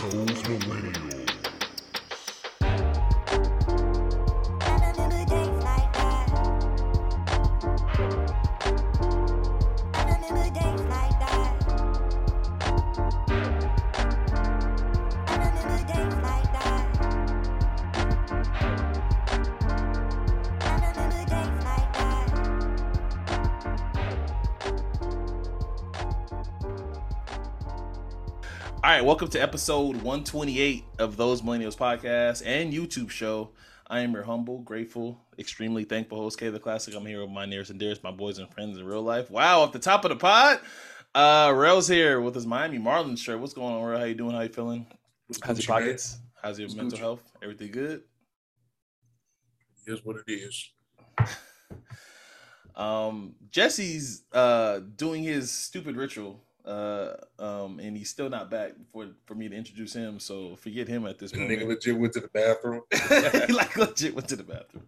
Those millennials. Right, welcome to episode 128 of Those Millennials podcast and YouTube show. I am your humble, grateful, extremely thankful host, K the Classic. I'm here with my nearest and dearest, my boys and friends in real life. Wow, off the top of the pod, uh, Rel's here with his Miami Marlins shirt. What's going on, Rel? How you doing? How you feeling? How's your Gucci, man. pockets? How's your It's mental Gucci. health? Everything good? Is what it is. Um, Jesse's uh doing his stupid ritual. Uh, um, and he's still not back for for me to introduce him. So forget him at this point. nigga legit went to the bathroom. he like legit went to the bathroom.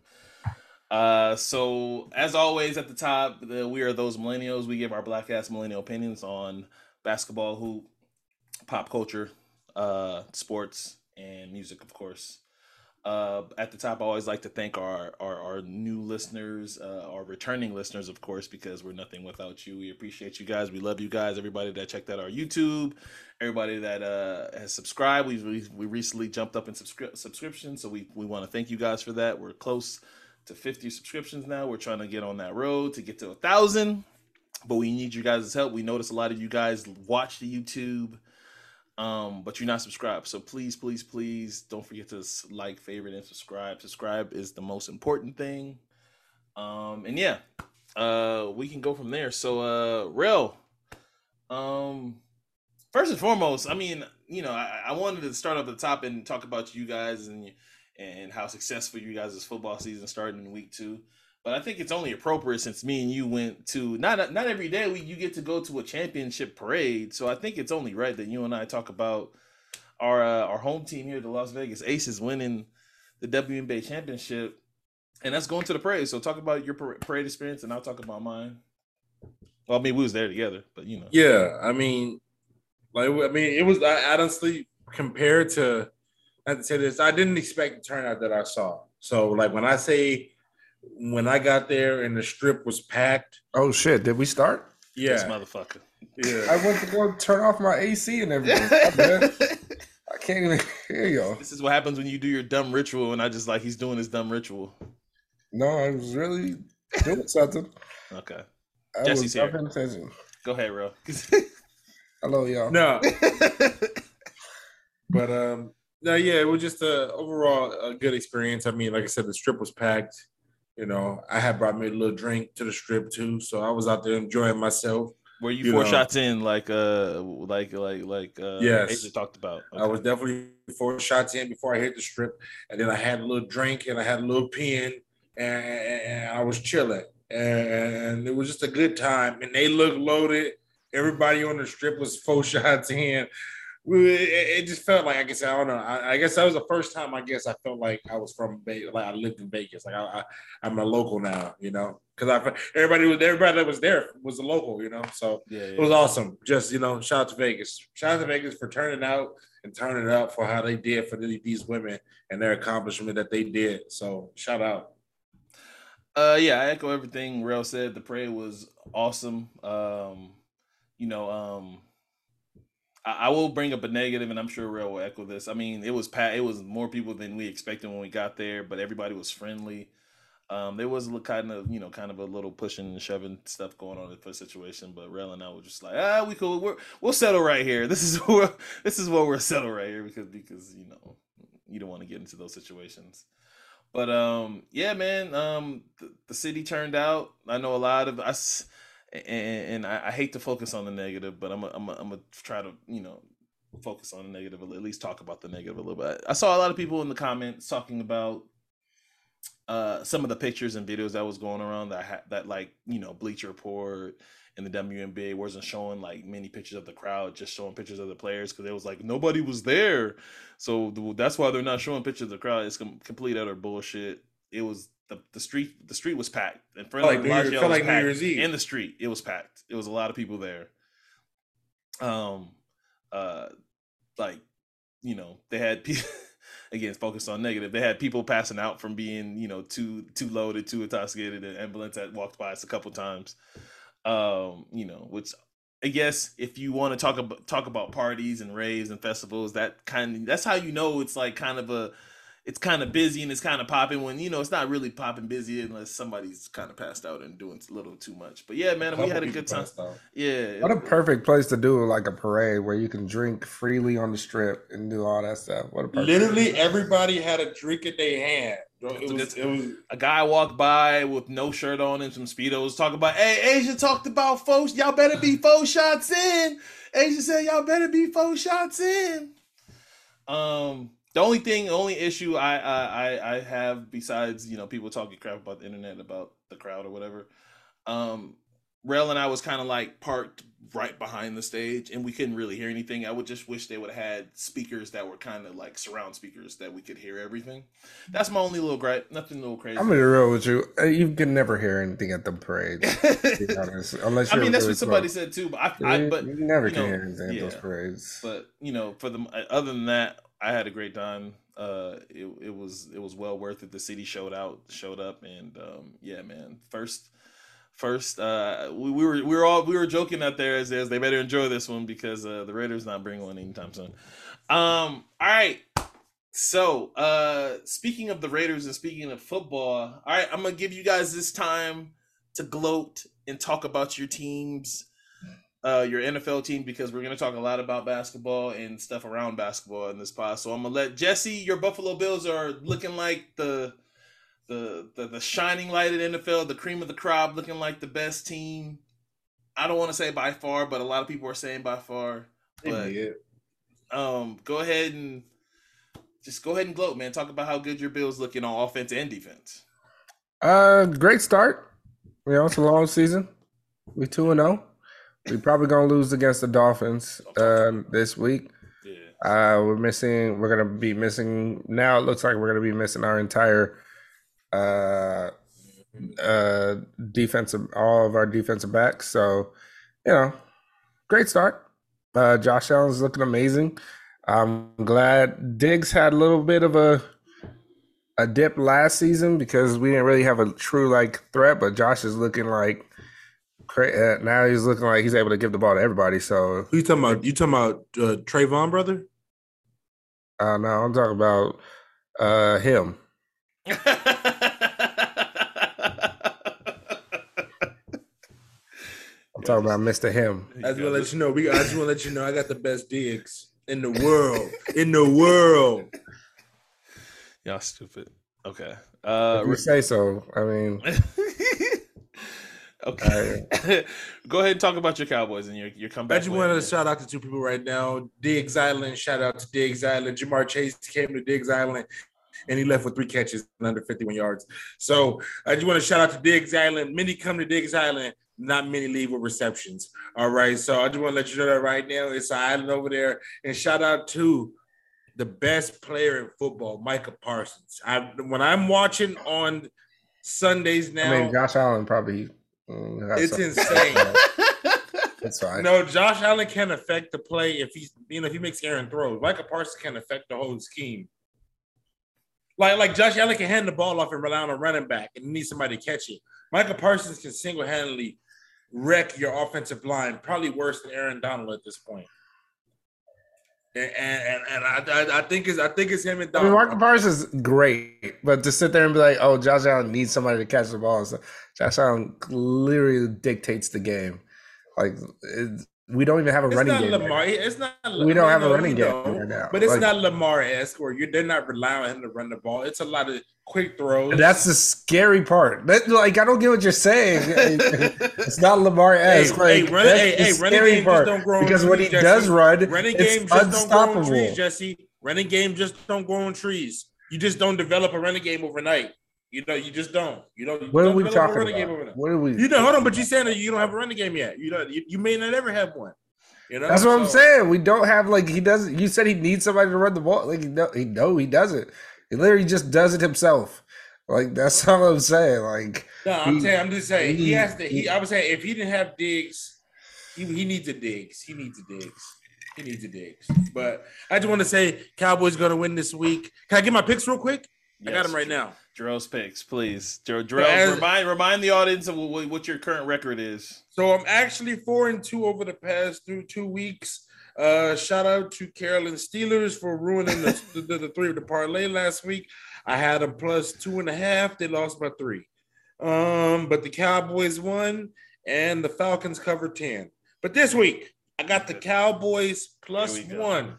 Uh, so as always at the top, the, we are those millennials. We give our black ass millennial opinions on basketball, hoop, pop culture, uh, sports, and music, of course. Uh, at the top, I always like to thank our our, our new listeners, uh, our returning listeners, of course, because we're nothing without you. We appreciate you guys. We love you guys. Everybody that checked out our YouTube, everybody that uh, has subscribed. We we, recently jumped up in subscri- subscription, so we we want to thank you guys for that. We're close to 50 subscriptions now. We're trying to get on that road to get to a thousand, but we need you guys' help. We notice a lot of you guys watch the YouTube um but you're not subscribed. So please please please don't forget to like favorite and subscribe. Subscribe is the most important thing. Um and yeah uh we can go from there. So uh real um first and foremost i mean you know i, I wanted to start off the top and talk about you guys and and how successful you guys' football season started in week two but I think it's only appropriate since me and you went to not not every day we you get to go to a championship parade. So I think it's only right that you and I talk about our uh, our home team here, the Las Vegas Aces, winning the WNBA championship, and that's going to the parade. So talk about your parade experience, and I'll talk about mine. Well, I mean, we was there together, but you know, Yeah, I mean, like I mean, it was I, honestly compared to. I have to say this. I didn't expect the turnout that I saw. So, like when I say when I got there and the strip was packed, Oh shit! Did we start? this yeah, motherfucker. yeah. I went to go turn off my AC and everything. I can't even hear y'all. this is what happens when you do your dumb ritual, and I just like he's doing his dumb ritual. No, I was really doing something. Okay, I Jesse's was here. paying attention. go ahead, bro. Hello, y'all. No, but um, no, yeah, it was just a overall a good experience. I mean, like I said, the strip was packed. You know, I had brought me a little drink to the strip too, so I was out there enjoying myself. Were you, You four know. shots in, like uh, like like like uh, Yes. A'ja talked about? I was definitely four shots in before I hit the strip, and then I had a little drink and I had a little pen, and, and I was chilling, and it was just a good time. And they looked loaded. Everybody on the strip was four shots in. It, just felt like I guess I don't know. I, I guess that was the first time. I guess I felt like I was from Vegas, like I lived in Vegas. Like I, I I'm a local now, you know, because I everybody was everybody that was there was a local, you know. So yeah, it was awesome. Just you know, shout out to Vegas. Shout out to Vegas for turning out and turning up for how they did for the- these women and their accomplishment that they did. So shout out. Uh, yeah, I echo everything Rail said. The parade was awesome. Um, you know, um, I, will bring up a negative, and I'm sure Rail will echo this. I mean, it was pat. It was more people than we expected when we got there, but everybody was friendly. Um, there was a kind of, you know, kind of a little pushing and shoving stuff going on in the situation, but Rail and I were just like, ah, we cool. We're, we'll settle right here. This is where this is where we're settle right here because because you know you don't want to get into those situations. But um, yeah, man. Um, the, the city turned out. I know a lot of us, and, and I, I hate to focus on the negative, but I'm i I'm i I'm gonna try to you know focus on the negative, at least talk about the negative a little bit. I saw a lot of people in the comments talking about uh some of the pictures and videos that was going around that ha- that like you know Bleacher Report and the WNBA wasn't showing like many pictures of the crowd, just showing pictures of the players because it was like nobody was there. So th- that's why they're not showing pictures of the crowd. It's com- complete utter bullshit. It was the, the street the street was packed in front of like New Year- Bellagio felt was like New. Year's Eve. in the street. It was packed. It was a lot of people there. Um, uh, like you know, they had people again focused on negative. They had people passing out from being, you know, too too loaded, too intoxicated. An ambulance that walked by us a couple times. Um, you know, which I guess if you want to talk about talk about parties and raves and festivals, that kind of that's how you know it's like kind of a it's kind of busy and it's kind of popping when you know it's not really popping busy unless somebody's kind of passed out and doing a little too much. But yeah, man, we had a good time. Yeah, what a perfect place to do like a parade where you can drink freely on the strip and do all that stuff. What a perfect literally place. everybody had a drink in their hand. It was, it was, a guy walked by with no shirt on and some speedos talking about, "Hey, A'ja talked about folks. Y'all better be four shots in." A'ja said, "Y'all better be four shots in." Um, the only thing, the only issue I, I I have besides you know people talking crap about the internet about the crowd or whatever, um, Rel and I was kind of like parked right behind the stage, and we couldn't really hear anything. I would just wish they would have had speakers that were kind of like surround speakers that we could hear everything. That's my only little gripe. Nothing a little crazy. I'm gonna be real with you. Uh, you can never hear anything at the parade. Unless I mean, that's what somebody said too. But I, I but you never you can hear anything yeah, at those parades. But you know, for the other than that, I had a great time. Uh, it it was it was well worth it. The city showed out, showed up, and um, yeah, man. First, first, uh, we, we were we were all we were joking out there as, as they better enjoy this one because uh, the Raiders not bringing one anytime soon. Um, all right. So, uh, speaking of the Raiders and speaking of football, all right, I'm gonna give you guys this time to gloat and talk about your teams uh, your NFL team because we're going to talk a lot about basketball and stuff around basketball in this pod. So I'm gonna let Jesse. Your Buffalo Bills are looking like the the the, the shining light at NFL, the cream of the crop, looking like the best team. I don't want to say by far, but a lot of people are saying by far. But yeah. um, go ahead and just go ahead and gloat, man. Talk about how good your Bills looking on offense and defense. Uh, great start. You know, it's a long season. We two and zero. We probably gonna lose against the Dolphins uh, this week. Yeah. Uh, we're missing. We're gonna be missing. Now it looks like we're gonna be missing our entire uh, uh, defensive, all of our defensive backs. So, you know, great start. Uh, Josh Allen's looking amazing. I'm glad Diggs had a little bit of a a dip last season because we didn't really have a true like threat, but Josh is looking like uh, now he's looking like he's able to give the ball to everybody. So who you talking about? You talking about uh, Trevon brother? Uh, no, I'm talking about uh, him. I'm talking about Mr. Him. I just want to let you know. We I just want to let you know I got the best Diggs in the world. in the world. Y'all stupid. Okay. Uh, if you say so. I mean. Okay. Go ahead and talk about your Cowboys and your, your comeback. I just wanted to shout out to two people right now. Diggs Island, shout out to Diggs Island. Ja'Marr Chase came to Diggs Island and he left with three catches and under 51 yards. So I just want to shout out to Diggs Island. Many come to Diggs Island, not many leave with receptions. All right. So I just want to let you know that right now. It's an island over there. And shout out to the best player in football, Micah Parsons. I when I'm watching on Sundays now. I mean, Josh Allen probably it's insane. That's fine. No, Josh Allen can affect the play if he's you know if he makes Aaron throws. Micah Parsons can affect the whole scheme. Like like Josh Allen can hand the ball off and rely on a running back and need somebody to catch it. Micah Parsons can single handedly wreck your offensive line, probably worse than Aaron Donald at this point. And and, and I, I think it's I think it's him and Donald. I mean, Mark Parsons is great, but to sit there and be like, "Oh, Josh Allen needs somebody to catch the ball," so Josh Allen clearly dictates the game. Like it, we don't even have a it's running not game. Lamar. It's not. Lamar, We don't have a running game right now. But it's like, not Lamar esque where you they're not relying on him to run the ball. It's a lot of quick throws. That's the scary part. That, like I don't get what you're saying. it's not Lamar esque. Hey, like, hey, run, hey, hey, running game part. just don't grow because when he Jesse. does run, running game just unstoppable. don't grow on trees, Jesse. Running game just don't grow on trees. You just don't develop a running game overnight. You know, you just don't. You know, what are we talking about? What are we? You know, hold on, but you're saying that you don't have a running game yet. You know, you, you may not ever have one. You know, that's what so, I'm saying. We don't have like he doesn't. You said he needs somebody to run the ball. Like he know, he no, he doesn't. He literally just does it himself. Like that's all I'm saying. Like no, I'm he, saying I'm just saying he, he has to. He I was saying if he didn't have Diggs, he, he needs a Diggs. He needs a Diggs. He needs a Diggs. But I just want to say Cowboys going to win this week. Can I get my picks real quick? Yes. I got them right now. Jarrell's picks, please. Jarrell, remind remind the audience of what, what, your current record is. So I'm actually four and two over the past through two weeks. Uh, shout out to Carolyn Steelers for ruining the, the, the, three of the parlay last week. I had a plus two and a half. They lost by three. Um, but the Cowboys won and the Falcons covered 10. But this week, I got the Cowboys plus one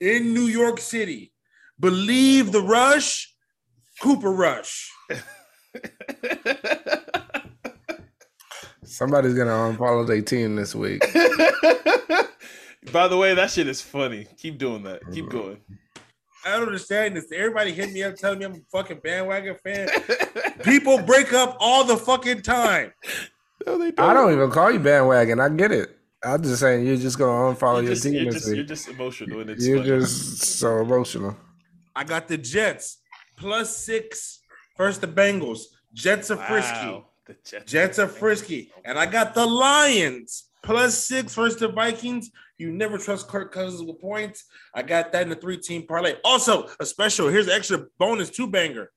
in New York City. Believe the rush, Cooper Rush. Somebody's gonna unfollow their team this week. By the way, that shit is funny. Keep doing that. Keep mm-hmm. going. I don't understand this. Everybody hit me up telling me I'm a fucking bandwagon fan. People break up all the fucking time. No, they don't. I don't even call you bandwagon. I get it. I'm just saying you're just gonna unfollow you're just, your team. You're just, you're just emotional and it's you're funny. just so emotional. I got the Jets plus six. First the Bengals. Jets are wow. frisky. The Jets, Jets are frisky. And I got the Lions plus six versus the Vikings. You never trust Kirk Cousins with points. I got that in the three team parlay. Also, a special. Here's an extra bonus two banger.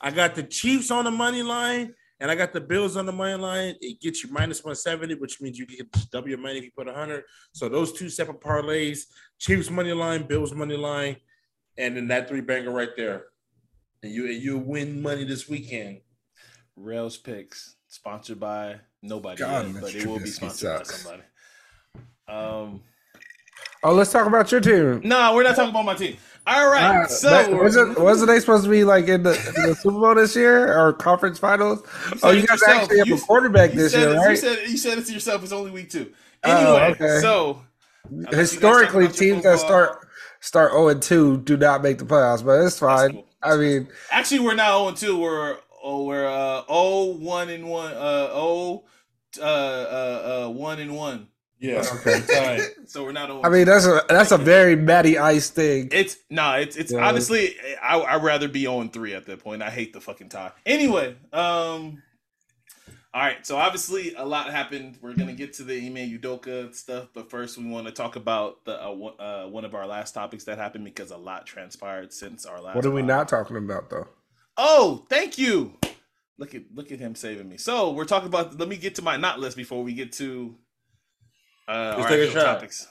I got the Chiefs on the money line and I got the Bills on the money line. It gets you minus 170, which means you get double your money if you put 100. So those two separate parlays Chiefs money line, Bills money line, and then that three banger right there. And you you win money this weekend. Rails picks sponsored by nobody, God, yet, but it will be sponsored by somebody. Um, oh, let's talk about your team. No, we're not talking about my team. All right. Uh, so wasn't wasn't they supposed to be like in the, in the Super Bowl this year or conference finals? You oh, you guys yourself. actually have you, a quarterback this year, it, right? You said you said it to yourself. It's only week two. Oh, anyway, oh, okay. so historically, teams that start start zero oh and two do not make the playoffs, but it's fine. Cool. I mean, actually, we're not zero and two. We're oh, we're uh oh one and one uh oh uh uh uh one and one. Yeah. Okay. so we're not. On I mean, that's a that's a very Matty Ice thing. It's no, nah, it's it's yeah. honestly, I I'd rather be on three at that point. I hate the fucking tie. Anyway, um, all right. So obviously, a lot happened. We're gonna get to the Ime Udoka stuff, but first, we want to talk about the uh, uh, one of our last topics that happened because a lot transpired since our last. What are we not talking about though? Oh, thank you. Look at look at him saving me. So we're talking about. Let me get to my not list before we get to uh, Let's take. Topics.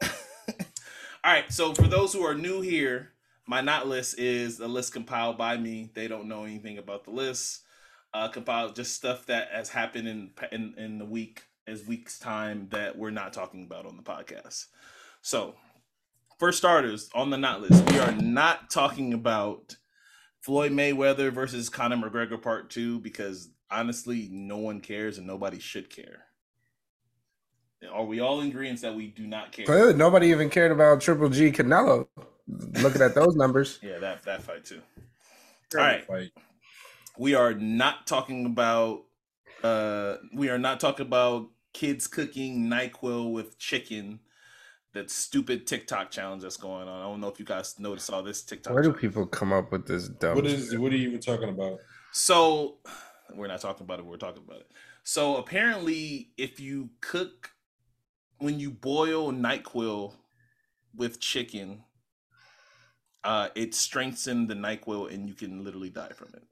All right. So for those who are new here, my not list is a list compiled by me. They don't know anything about the list. Uh, compiled just stuff that has happened in in in the week as week's time that we're not talking about on the podcast. So, for starters, on the not list, we are not talking about Floyd Mayweather versus Conor McGregor Part Two because honestly, no one cares and nobody should care. Are we all in agreement that we do not care? Clearly, nobody even cared about Triple G Canelo. Looking at those numbers, yeah, that that fight too. All right, fight. We are not talking about. Uh, we are not talking about kids cooking Nyquil with chicken. That stupid TikTok challenge that's going on. I don't know if you guys noticed all this TikTok. Where do challenge. people come up with this dumb? What is? What are you even talking about? So, we're not talking about it. We're talking about it. So apparently, if you cook when you boil NyQuil with chicken, uh, it strengthens the NyQuil and you can literally die from it.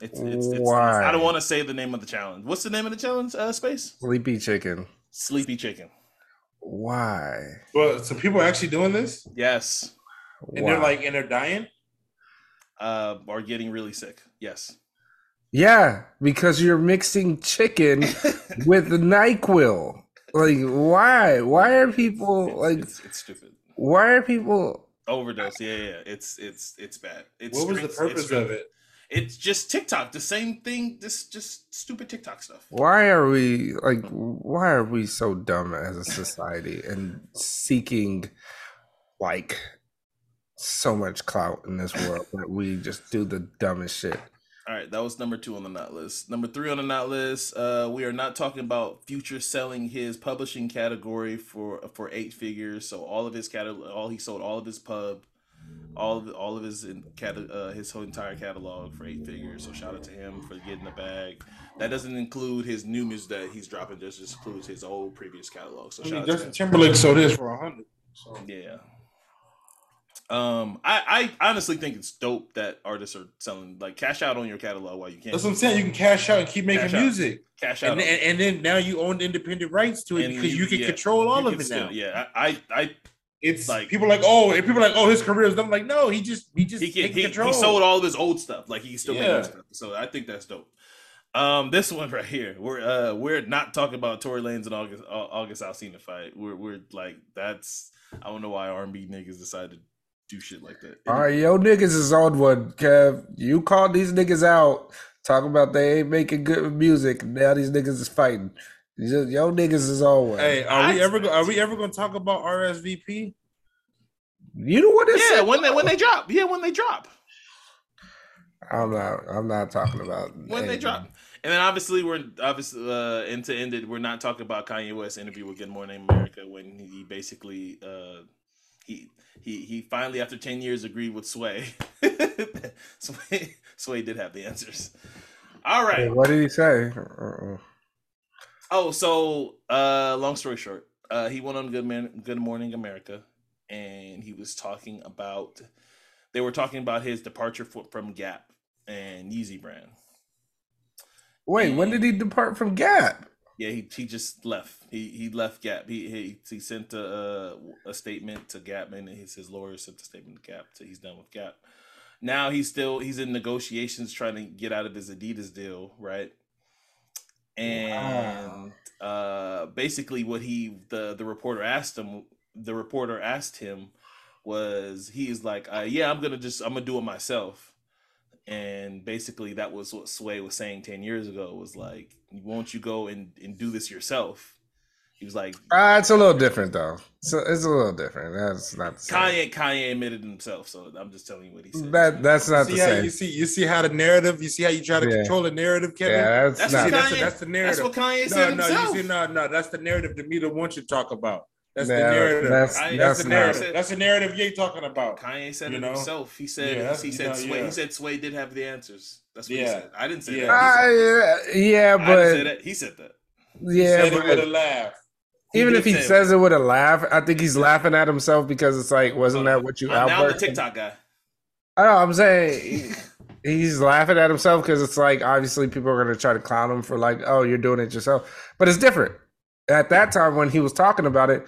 It's, it's, it's, Why? I don't want to say the name of the challenge. What's the name of the challenge? Uh, space. Sleepy chicken. Sleepy chicken. Why? Well, so people are actually doing this. Yes. And wow. they're like, and they're dying. Uh, or getting really sick. Yes. Yeah, because you're mixing chicken with NyQuil. Like, why? Why are people like? It's, it's, stupid. Why are people overdose? Yeah, yeah. It's it's it's bad. It's what was the purpose of it? It's just TikTok. The same thing. This just stupid TikTok stuff. Why are we like? Why are we so dumb as a society and seeking like so much clout in this world that we just do the dumbest shit? All right, that was number two on the not list. Number three on the not list, uh, we are not talking about Future selling his publishing category for for eight figures. So all of his catalog, all he sold all of his pub all of all of his in, uh, his whole entire catalog for eight figures. So shout out to him for getting the bag. That doesn't include his new music that he's dropping. Just includes his old previous catalog. So I shout mean, out Justin. Timberlake sold this for a hundred. So Yeah. Um, I, I honestly think it's dope that artists are selling like cash out on your catalog while you can. that's what I'm saying. You can cash out and keep making Cash out. music, cash out, and, and, and then now you own independent rights to it And because you- you, can yeah, control all of it still- now. Yeah, I, I, I It's Like- like people are like, oh, and people are like, oh, his career is done. I'm like, no, he just he just he can he, control. he sold all of his old stuff. Like he still Yeah. making stuff. So I think that's dope. Um, this one right here, we're uh we're not talking about Tory Lanez and August uh, August Alsina fight. We're we're like that's I don't know why R&B niggas decided to do shit like that. All right, yo niggas is on one, Kev. You called these niggas out, talking about they ain't making good music. Now these niggas is fighting. Yo yo niggas is always. Hey, are we ever are we ever going to talk about RSVP? you know what this Yeah, is? when they when they drop. Yeah, when they drop. I'm not. I'm not talking about when they anything. drop. And then obviously we're obviously uh and to end it, we're not talking about Kanye West interview with Good Morning America when he basically uh he he he finally after 10 years agreed with Sway. Sway Sway did have the answers. All right. Hey, what did he say? Uh-uh. Oh, so uh long story short, uh he went on Good Man Good Morning America and he was talking about they were talking about his departure from Gap and Yeezy brand. Wait, when did he depart from Gap? Yeah, he, he just left. He he left Gap. He he, he sent a, a statement to Gap, and his his lawyer sent a statement to Gap. So he's done with Gap. Now he's still he's in negotiations trying to get out of his Adidas deal, right? And uh, basically, what he the the reporter asked him, the reporter asked him, was he is like, uh, yeah, I'm gonna just I'm gonna do it myself. And basically, that was what Sway was saying ten years ago. Was like, won't you go and, and do this yourself? He was like, Uh, it's a little different though. So it's a little different. That's not the same. Kanye. Kanye admitted himself, so I'm just telling you what he said. That that's not see the same. you see you see how the narrative you see how you try to Yeah. control the narrative, Kevin. Yeah, that's, That's not. what that's, Kanye- that's the narrative. That's what Kanye no, said no, himself. you see, no, no, that's the narrative Demeter wants you to talk about. That's the narrative. that's- That's, that's the not- narrative. That's the narrative you ain't talking about. Kanye said You it himself. He said Yeah, that's- he you said know, Sway. yeah. He said Sway did have the answers. That's what he Yeah. said. I didn't say Yeah. that. He said Uh, yeah, that. I didn't but that. He said that. yeah, Said it with a laugh. Even if he it. says it with a laugh, I think he's laughing at himself because it's like, wasn't that what you I'm now the? TikTok guy. I know. I'm saying he's laughing at himself because it's like obviously people are going to try to clown him for like, oh, you're doing it yourself, but it's different. At that time when he was talking about it,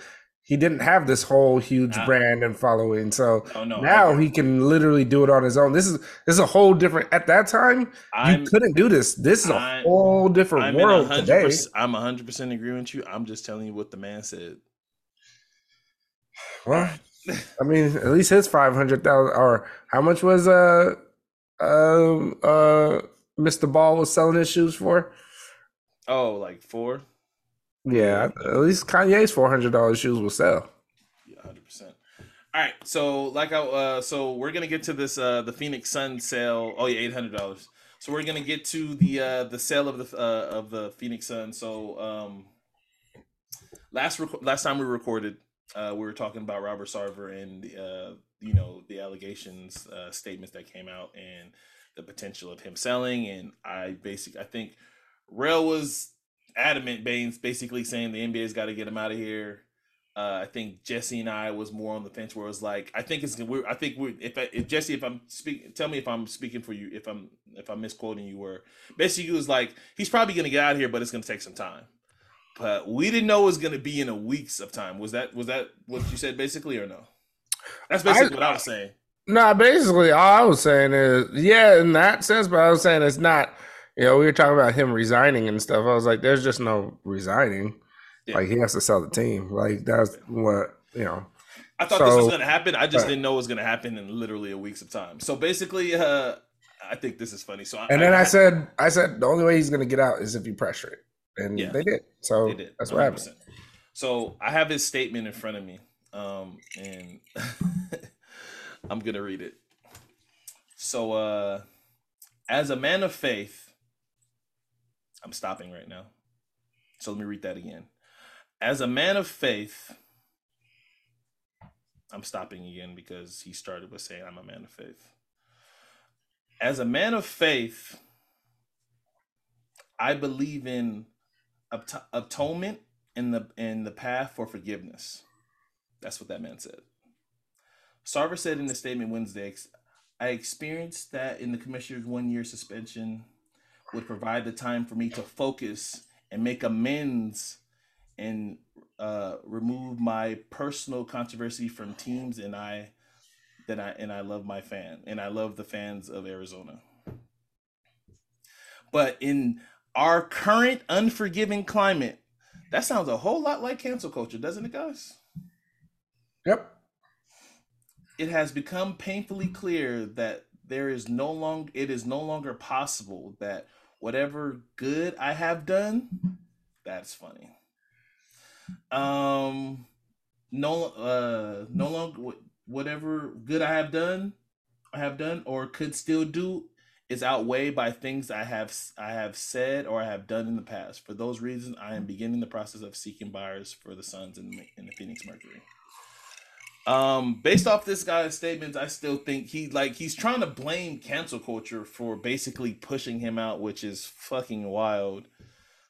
he didn't have this whole huge Ah. brand and following. So Oh no. now okay. he can literally do it on his own. This is this is a whole different. At that time, I'm you couldn't do this. This is a I'm- whole different I'm world today. I'm 100 percent agreeing with you. I'm just telling you what the man said. Well, I mean, at least his five hundred thousand or how much was uh um uh Mr. Ball was selling his shoes for? Oh, like four. Yeah, at least Kanye's four hundred dollars shoes will sell. Yeah, hundred percent. All right, so like I uh, so we're gonna get to this uh the Phoenix Sun sale. Oh yeah, eight hundred dollars. So we're gonna get to the uh the sale of the uh of the Phoenix Sun. So um last rec- last time we recorded, uh we were talking about Robert Sarver and the uh you know the allegations uh statements that came out and the potential of him selling and I basically I think Rail was adamant Baines basically saying the NBA's got to get him out of here. Uh, I think Jesse and I was more on the fence where it was like I think it's we're I think we're if I, if Jesse if I'm speaking tell me if I'm speaking for you if I'm if I'm misquoting you were basically it was like he's probably gonna get out of here but it's gonna take some time but we didn't know it was gonna be in a weeks of time was that was that what you said basically or no that's basically I- what I was saying No, basically all I was saying is yeah, in that sense, but I was saying it's not. You know, we were talking about him resigning and stuff. I was like, there's just no resigning. Yeah. Like he has to sell the team. Like that's what you know. I thought this was gonna happen I just Right. didn't know it was gonna happen in literally a weeks of time so basically uh I think this is funny so And then I said, I said the only way he's gonna get out is if you pressure it, and Yeah. they did. So They did. that's what happened. So I have his statement in front of me, um, and I'm gonna read it. So, uh, as a man of faith, I'm stopping right now. So let me read that again. As a man of faith, I'm stopping again because he started with saying I'm a man of faith. As a man of faith, I believe in atonement in the in the path for forgiveness. That's what that man said. Sarver said in the statement Wednesday, I experienced that in the commissioner's one year suspension would provide the time for me to focus and make amends and uh, remove my personal controversy from teams and I that I and I love my fan and I love the fans of Arizona. But in our current unforgiving climate, that sounds a whole lot like cancel culture, doesn't it, guys? Yep. It has become painfully clear that there is no long it is no longer possible that whatever good I have done, that's funny. Um no uh no longer whatever good I have done I have done or could still do is outweighed by things I have I have said or I have done in the past. For those reasons, I am beginning the process of seeking buyers for the Suns and and the Phoenix Mercury. Um, based off this guy's statements, I still think he like he's trying to blame cancel culture for basically pushing him out, which is fucking wild.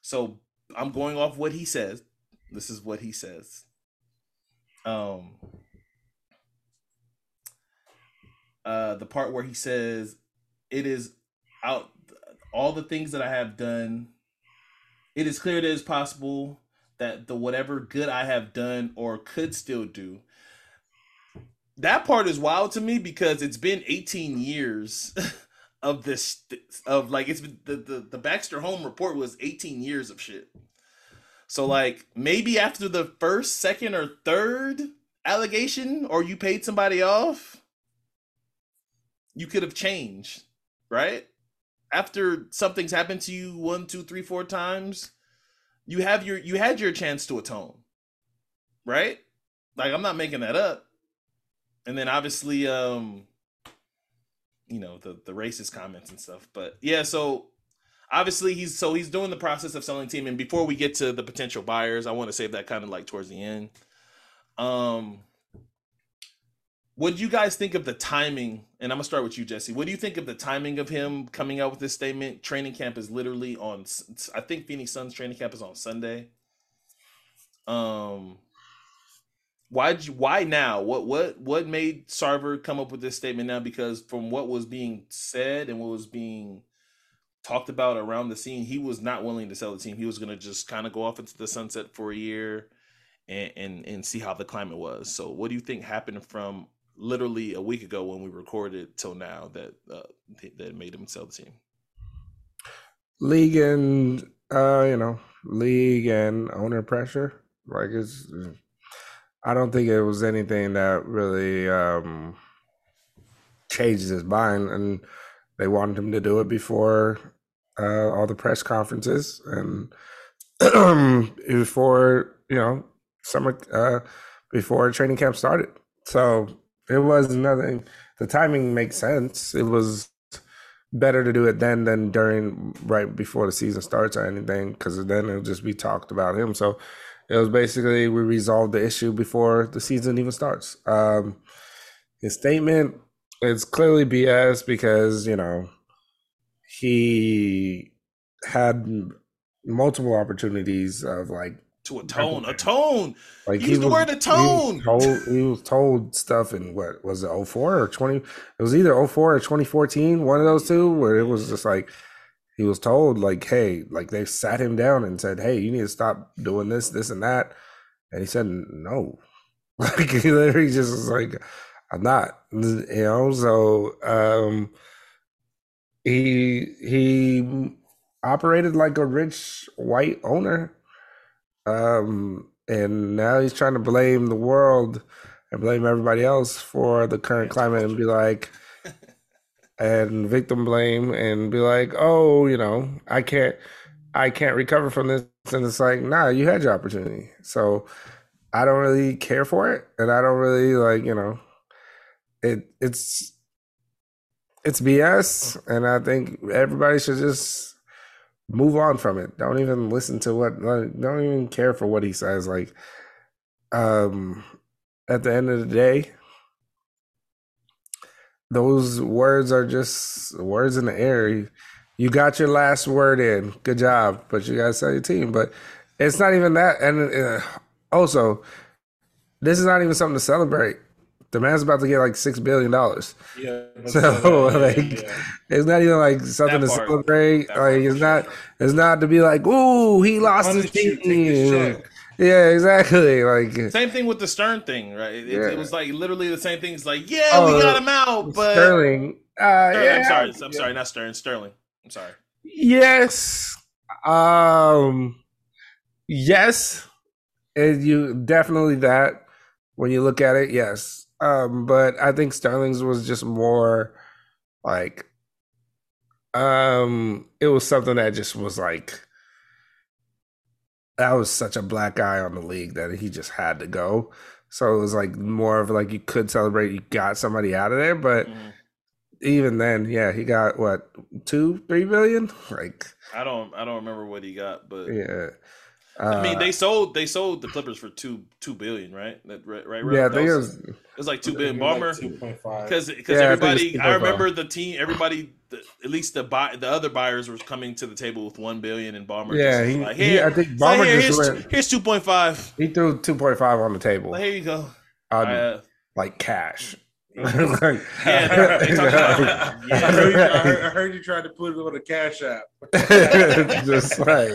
So I'm going off what he says. This is what he says. Um uh the part where he says it is out all the things that I have done. It is clear that it's possible that the whatever good I have done or could still do. That part is wild to me because it's been 18 years of this of like it's been the, the the Baxter Holmes report was 18 years of shit. So like maybe after the first, second, or third allegation, or you paid somebody off, you could have changed right? After something's happened to you one, two, three, four times, you have your you had your chance to atone. Right? Like I'm not making that up. And then obviously um you know the the racist comments and stuff. But yeah, so obviously he's so he's doing the process of selling team and before we get to the potential buyers, I want to save that kind of like towards the end. Um what do you guys think of the timing? And I'm gonna start with you, Jesse. What do you think of the timing of him coming out with this statement? Training camp is literally on. I think Phoenix Suns training camp is on Sunday. Um, why? Why now? What? What? What made Sarver come up with this statement now? Because from what was being said and what was being talked about around the scene, he was not willing to sell the team. He was gonna just kind of go off into the sunset for a year. And, and and see how the climate was. So, what do you think happened from literally a week ago when we recorded till now that uh, that made him sell the team. League and uh, you know, league and owner pressure. Like it's, I don't think it was anything that really um changes his mind, and they wanted him to do it before uh, all the press conferences and before you know summer uh, before training camp started. So it was nothing. The timing makes sense. It was better to do it then than during right before the season starts or anything because then it'll just be talked about him. So it was basically we resolved the issue before the season even starts. Um, his statement is clearly BS because you know he had multiple opportunities of like to atone. Atone. Like Use the was, word atone. He was, told, he was told stuff in what was it 04 or 20? It was either 04 or 2014, one of those two, where it was just like he was told, like, hey, like they sat him down and said, Hey, you need to stop doing this, this, and that. And he said, No. Like he literally just was like, I'm not. You know, so um he he operated like a rich white owner um, and now he's trying to blame the world and blame everybody else for the current climate and be like, and victim blame and be like, oh, you know, I can't, I can't recover from this. And it's like, nah, you had your opportunity. So I don't really care for it, and I don't really like, you know, it. It's it's BS, and I think everybody should just move on from it. Don't even listen to what. Don't even care for what he says. Like, um, at the end of the day, those words are just words in the air. You, got your last word in. Good job, but you got to sell your team. But it's not even that. And uh, also, this is not even something to celebrate. The man's about to get like six billion dollars. Yeah. So yeah, like, yeah, it's not even like something That to part. celebrate. Like it's not. sure. It's not to be like, ooh, he lost his Punish take his team. Yeah, exactly. Like Same thing with the Stern thing, right? It, Yeah. it was like literally the same thing. It's like, yeah, Oh, we got him out, but Sterling. Uh, Sterling, yeah, I'm sorry, I'm sorry, not Stern, Sterling. I'm sorry. Yes. Um. Yes. And you definitely that when you look at it, yes. Um, but I think Sterling's was just more like um it was something that just was like that was such a black eye on the league that he just had to go. So it was like more of like you could celebrate you got somebody out of there, but Mhm. even then, yeah, he got what two, three billion? Like I don't, I don't remember what he got, but yeah. I mean, Uh, they sold, they sold the Clippers for two, two billion, right? That right, right? yeah, I That think it was- was it was like two billion. Like Ballmer, 2.5. because because Yeah, I think it's everybody, I 2.5. remember the team, everybody, the, at least the buy, the other buyers were coming to the table with one billion, and Ballmer, yeah. just He, was like, he I think it's like, Ballmer just here's, went. here's two point five. He threw two point five on the table, Like, here you go. on Uh, like cash. Yeah, they talked I, heard you, I, heard, I heard you tried to put it on a cash app. just like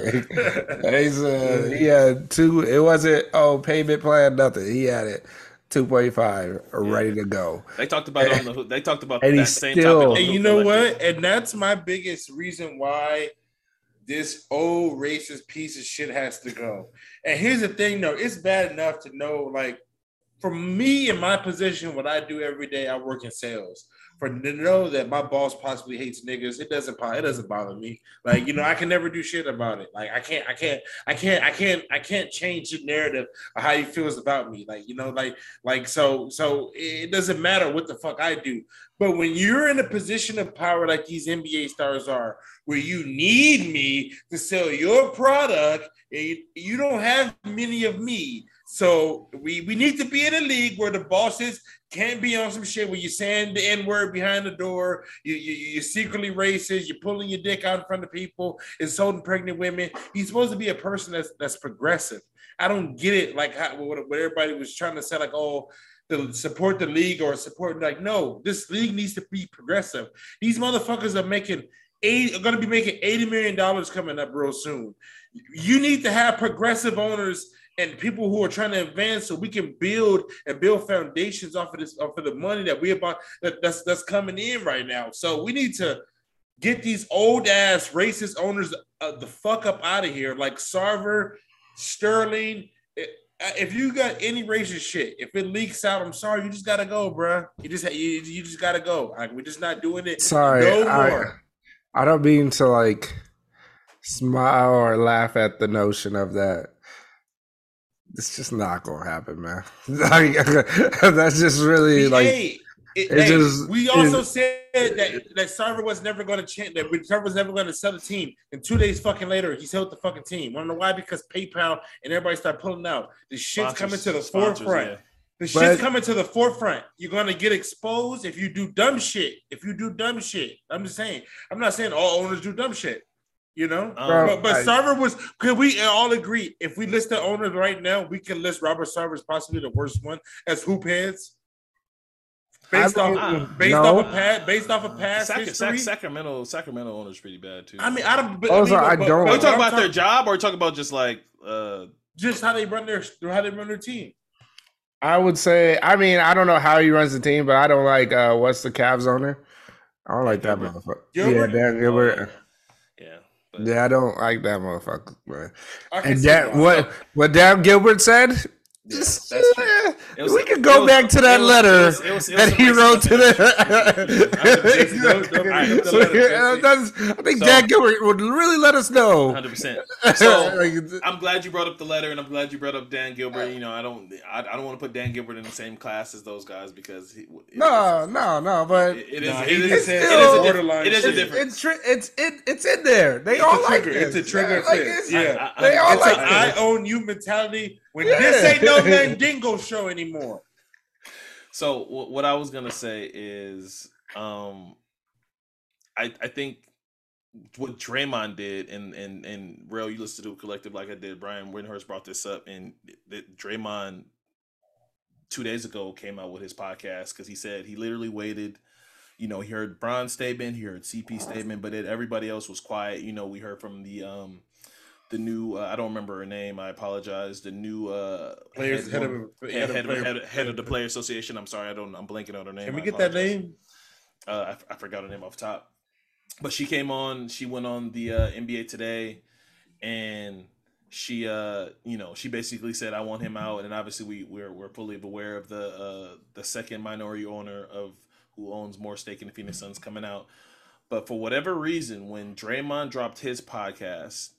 he's uh, he had two. It wasn't oh payment plan nothing. He had it two point five ready to go. They talked about it on the. Hood. They talked about And that he's same still- topic. And you know what? And that's my biggest reason why this old racist piece of shit has to go. And here's the thing, though, it's bad enough to know, like, for me in my position, what I do every day, I work in sales. For to know that my boss possibly hates niggas, it doesn't it doesn't bother me. Like you know, I can never do shit about it. Like I can't, I can't, I can't, I can't, I can't change the narrative of how he feels about me. Like you know, like like so so it doesn't matter what the fuck I do. But when you're in a position of power like these NBA stars are, where you need me to sell your product, and you, you don't have many of me. So we, we need to be in a league where the bosses can't be on some shit where you're saying the N word behind the door, you, you, you're secretly racist, you're pulling your dick out in front of people, insulting pregnant women. He's supposed to be a person that's that's progressive. I don't get it like how, what, what everybody was trying to say, like, oh, the support the league or support like no, this league needs to be progressive. These motherfuckers are making eight are gonna be making 80 million dollars coming up real soon. You need to have progressive owners and people who are trying to advance so we can build and build foundations off of this off of the money that we about that, that's that's coming in right now. So we need to get these old ass racist owners uh, the fuck up out of here, like Sarver, Sterling. If you got any racist shit, if it leaks out, I'm sorry, you just gotta go, bro. You just you, you just gotta go. Like we're just not doing it. Sorry, no I, more. I don't mean to like smile or laugh at the notion of that. It's just not gonna happen, man. That's just really like it- it hey, just we also is- said that that Sarver was never going to change. That Sarver was never going to sell the team. And two days fucking later, he sold the fucking team. Want to know why? Because PayPal and everybody started pulling out. The shit's coming to the Sponsors, forefront. yeah. The But- shit's coming to the forefront. You're gonna get exposed if you do dumb shit. If you do dumb shit, I'm just saying. I'm not saying all owners do dumb shit. You know, Um, but but I- Sarver was. Could we all agree? If we list the owners right now, we can list Robert Sarver as possibly the worst one as hoop heads. Based I off, mean, based no. off a past, based off a past Sac- history. Sac- Sacramento, Sacramento owner's pretty bad too. I mean, I don't. But, Also, I, mean, I but- don't- but are you talking I'm about their job or are you about just like uh Just how they run their, how they run their team. I would say. I mean, I don't know how he runs the team, but I don't like uh what's the Cavs owner. I don't like that Gilbert. motherfucker. Gilbert? Yeah, Dan Gilbert. yeah. But Yeah, I don't like that motherfucker. Can And that what what Dan Gilbert said. Yeah, that's true. It was- we can it go was- back to that letter it it it that he wrote to stuff in there. Don't- don't the. bring up the letter, Yeah, Jesse. that's- I think So- Dan Gilbert would really let us know. Hundred percent. So I'm glad you brought up the letter, and I'm glad you brought up Dan Gilbert. You know, I don't, I, I don't want to put Dan Gilbert in the same class as those guys because he, it- no, no, no, but it, it is, Nah, it he is, just it said is it's a borderline difference. It is a difference. it's it's it's in there. They It's all like trigger. this. It's a trigger Like, Yeah. I- I- They all like an I own you mentality when Yeah. this ain't no Mandingo show anymore. So w- what I was gonna say is, um, I I think what Draymond did, and and and real, you listen to a collective like I did. Brian Windhorst brought this up, and that Draymond two days ago came out with his podcast because he said he literally waited. You know, he heard Bron's statement, he heard CP statement, but it, everybody else was quiet. You know, we heard from the um the new uh, I don't remember her name. I apologize. The new uh players head, head, of, head, head, of, head, head, of the player association. I'm sorry, I don't. I'm blanking on her name. Can we get that name? Uh, I, I forgot her name off top. But she came on. She went on the uh, NBA today, and she uh you know she basically said I want him out, and obviously we we're we're fully aware of the uh the second minority owner of who owns more stake in the Phoenix Suns coming out. But for whatever reason, when Draymond dropped his podcast,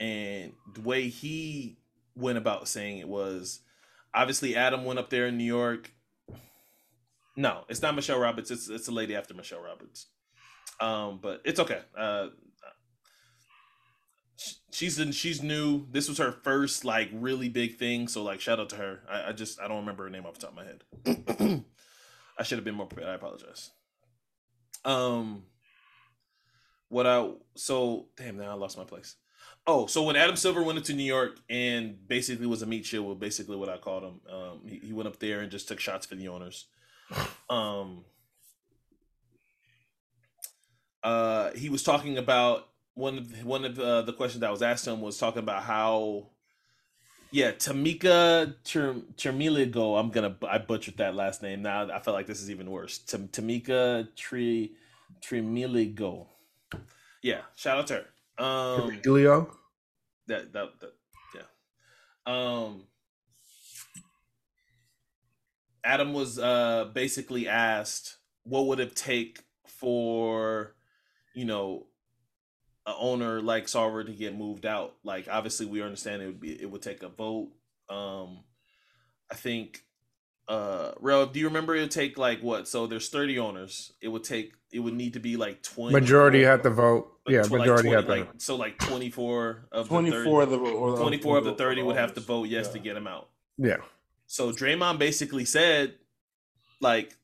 and the way he went about saying it was obviously Adam went up there in New York. No, it's not Michelle Roberts. It's it's a lady after Michelle Roberts. Um, but it's okay. Uh, she's in, she's new. This was her first like really big thing. So like shout out to her. I, I just I don't remember her name off the top of my head. I should have been more prepared. I apologize. Um, what I so damn now I lost my place. Oh, so when Adam Silver went into New York and basically was a meat shield, well, basically what I called him. Um, he, he went up there and just took shots for the owners. Um, uh, he was talking about one of one of uh, the questions that was asked him was talking about how, yeah, Tamika Termiligo. I'm gonna I butchered that last name. Now I feel like this is even worse. Tam- Tamika Tri Tremiligo. Yeah, shout out to her. Um, Julio. That, that that yeah. Um, Adam was uh basically asked what would it take for you know a owner like Sarver to get moved out. Like obviously we understand it would be it would take a vote. Um I think uh Rel, do you remember it would take like what? So there's 30 owners. It would take it would need to be like 20 majority have to vote. Yeah, majority like 20, have to like, so like 24 of 24 the 30, of the, 24 of the 30 would have to vote yes yeah. to get him out. Yeah. So Draymond basically said like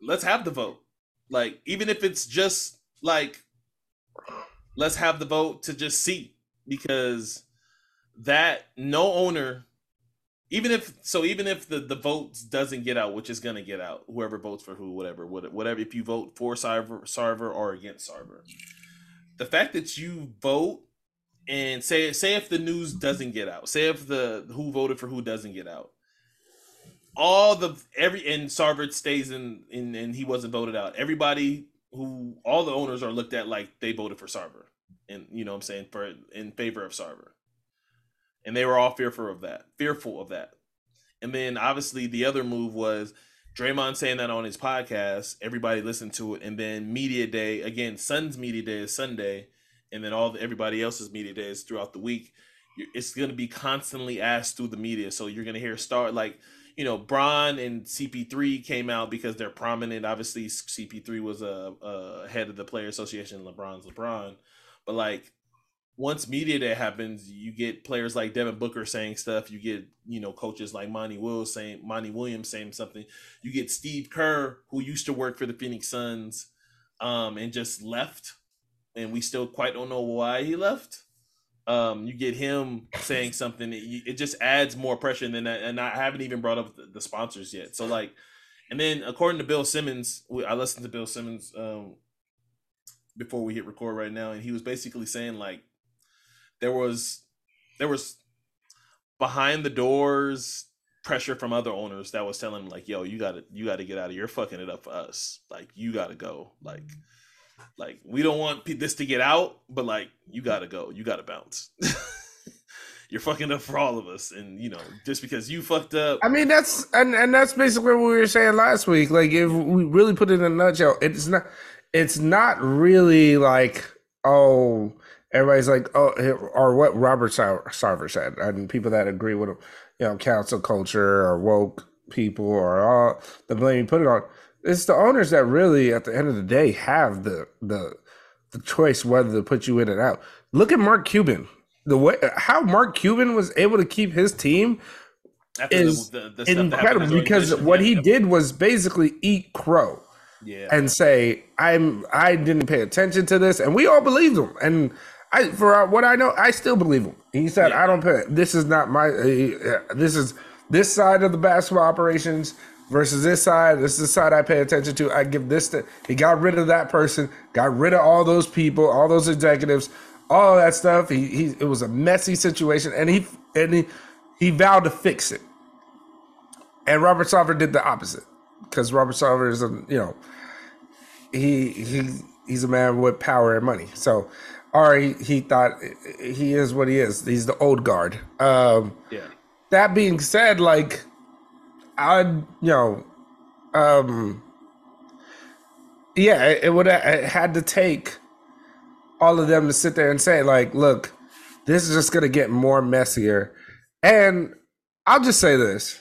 let's have the vote. Like even if it's just like let's have the vote to just see because that no owner even if so even if the the votes doesn't get out which is going to get out whoever votes for who whatever whatever if you vote for Sarver, Sarver or against Sarver. The fact that you vote and say say if the news doesn't get out say if the who voted for who doesn't get out. All the every and Sarver stays in, in and he wasn't voted out. Everybody who all the owners are looked at like they voted for Sarver, and you know what I'm saying for in favor of Sarver, and they were all fearful of that, fearful of that. And then obviously the other move was Draymond saying that on his podcast. Everybody listened to it, and then media day again. Suns media day is Sunday, and then all the, everybody else's media days throughout the week. It's going to be constantly asked through the media, so you're going to hear start like you know, Bron and CP3 came out because they're prominent. Obviously, CP3 was a, a head of the player association. LeBron's LeBron, but like once media day happens, you get players like Devin Booker saying stuff. You get you know coaches like Monty Williams saying Monty Williams saying something. You get Steve Kerr who used to work for the Phoenix Suns, um, and just left, and we still quite don't know why he left um, you get him saying something, it, it just adds more pressure. than that. and I haven't even brought up the, the, sponsors yet. So like, and then according to Bill Simmons, I listened to Bill Simmons um, before we hit record right now, and he was basically saying like, there was, there was behind the doors pressure from other owners that was telling him like, yo, you gotta, you gotta get out of, you're fucking it up for us. Like, you gotta go. Like. Like we don't want this to get out, but like you gotta go, you gotta bounce. You're fucking up for all of us, and you know just because you fucked up. I mean that's and and that's basically what we were saying last week. Like if we really put it in a nutshell, it's not it's not really like oh everybody's like oh or what Robert Sarver said, and people that agree with him, you know, cancel culture or woke people or all the blame you put it on it's the owners that really, at the end of the day, have the the the choice whether to put you in and out. Look at Mark Cuban. The way how Mark Cuban was able to keep his team After is the, the, the incredible because what he did was basically eat crow. Yeah. And say I'm I didn't pay attention to this, and we all believed him. And I, for what I know, I still believe him. He said, yeah. "I don't pay. This is not my. Uh, this is this side of the basketball operations versus this side. This is the side I pay attention to. I give this to. He got rid of that person. Got rid of all those people, all those executives, all that stuff. He, he it was a messy situation, and he and he he vowed to fix it. And Robert Sarver did the opposite because Robert Sarver is a you know he he he's a man with power and money. So, or he, he thought he is what he is. He's the old guard. Um, yeah. That being said, like I, you know, um, yeah, it, it would have had to take all of them to sit there and say, like, look, this is just gonna get more messier. And I'll just say this.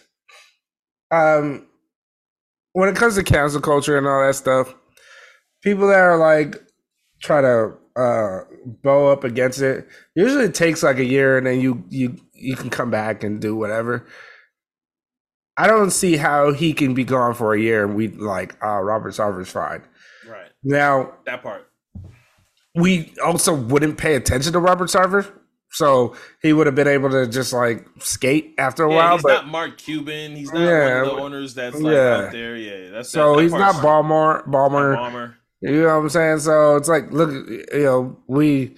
Um, when it comes to cancel culture and all that stuff, people that are like try to uh bow up against it usually it takes like a year and then you you you can come back and do whatever i don't see how he can be gone for a year and we like uh robert sarver's fine right now that part we also wouldn't pay attention to robert sarver so he would have been able to just like skate after a yeah, while. He's but, not Mark Cuban. He's not yeah, one of the owners that's like yeah. out there. Yeah, that's so that, that he's not Ballmer. Ballmer. Ballmer. You know what I'm saying? So it's like, look, you know, we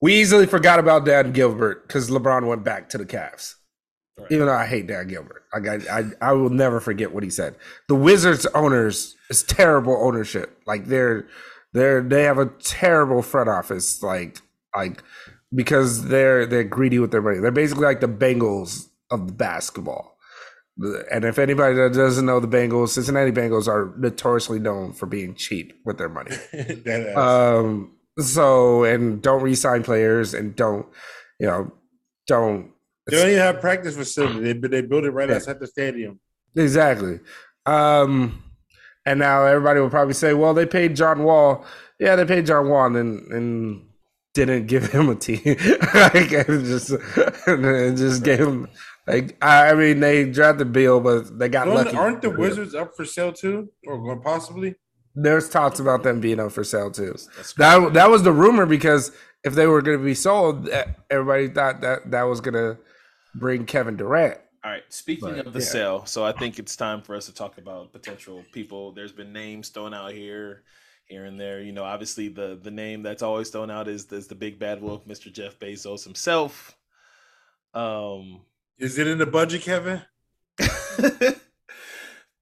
we easily forgot about Dan Gilbert because LeBron went back to the Cavs. Right. Even though I hate Dan Gilbert, like I, I, I will never forget what he said. The Wizards owners is terrible ownership. Like they're they're they have a terrible front office. Like like because they're they're greedy with their money. They're basically like the Bengals of basketball. And if anybody that doesn't know the Bengals, Cincinnati Bengals are notoriously known for being cheap with their money. um, so and don't re-sign players and don't, you know, don't. They don't even have practice facility. They they build it right yeah. outside the stadium. Exactly. Um, and now everybody will probably say, "Well, they paid John Wall." Yeah, they paid John Wall, and and didn't give him a team. like, just and just gave him like I mean, they drafted Bill, but they got Don't, lucky. Aren't the Wizards up for sale too, or possibly? There's talks about them being up for sale too. That that was the rumor because if they were going to be sold, everybody thought that that was going to bring Kevin Durant. All right. Speaking but, of the yeah. sale, so I think it's time for us to talk about potential people. There's been names thrown out here, here and there. You know, obviously the the name that's always thrown out is is the big bad wolf, Mr. Jeff Bezos himself. Um, is it in the budget, Kevin?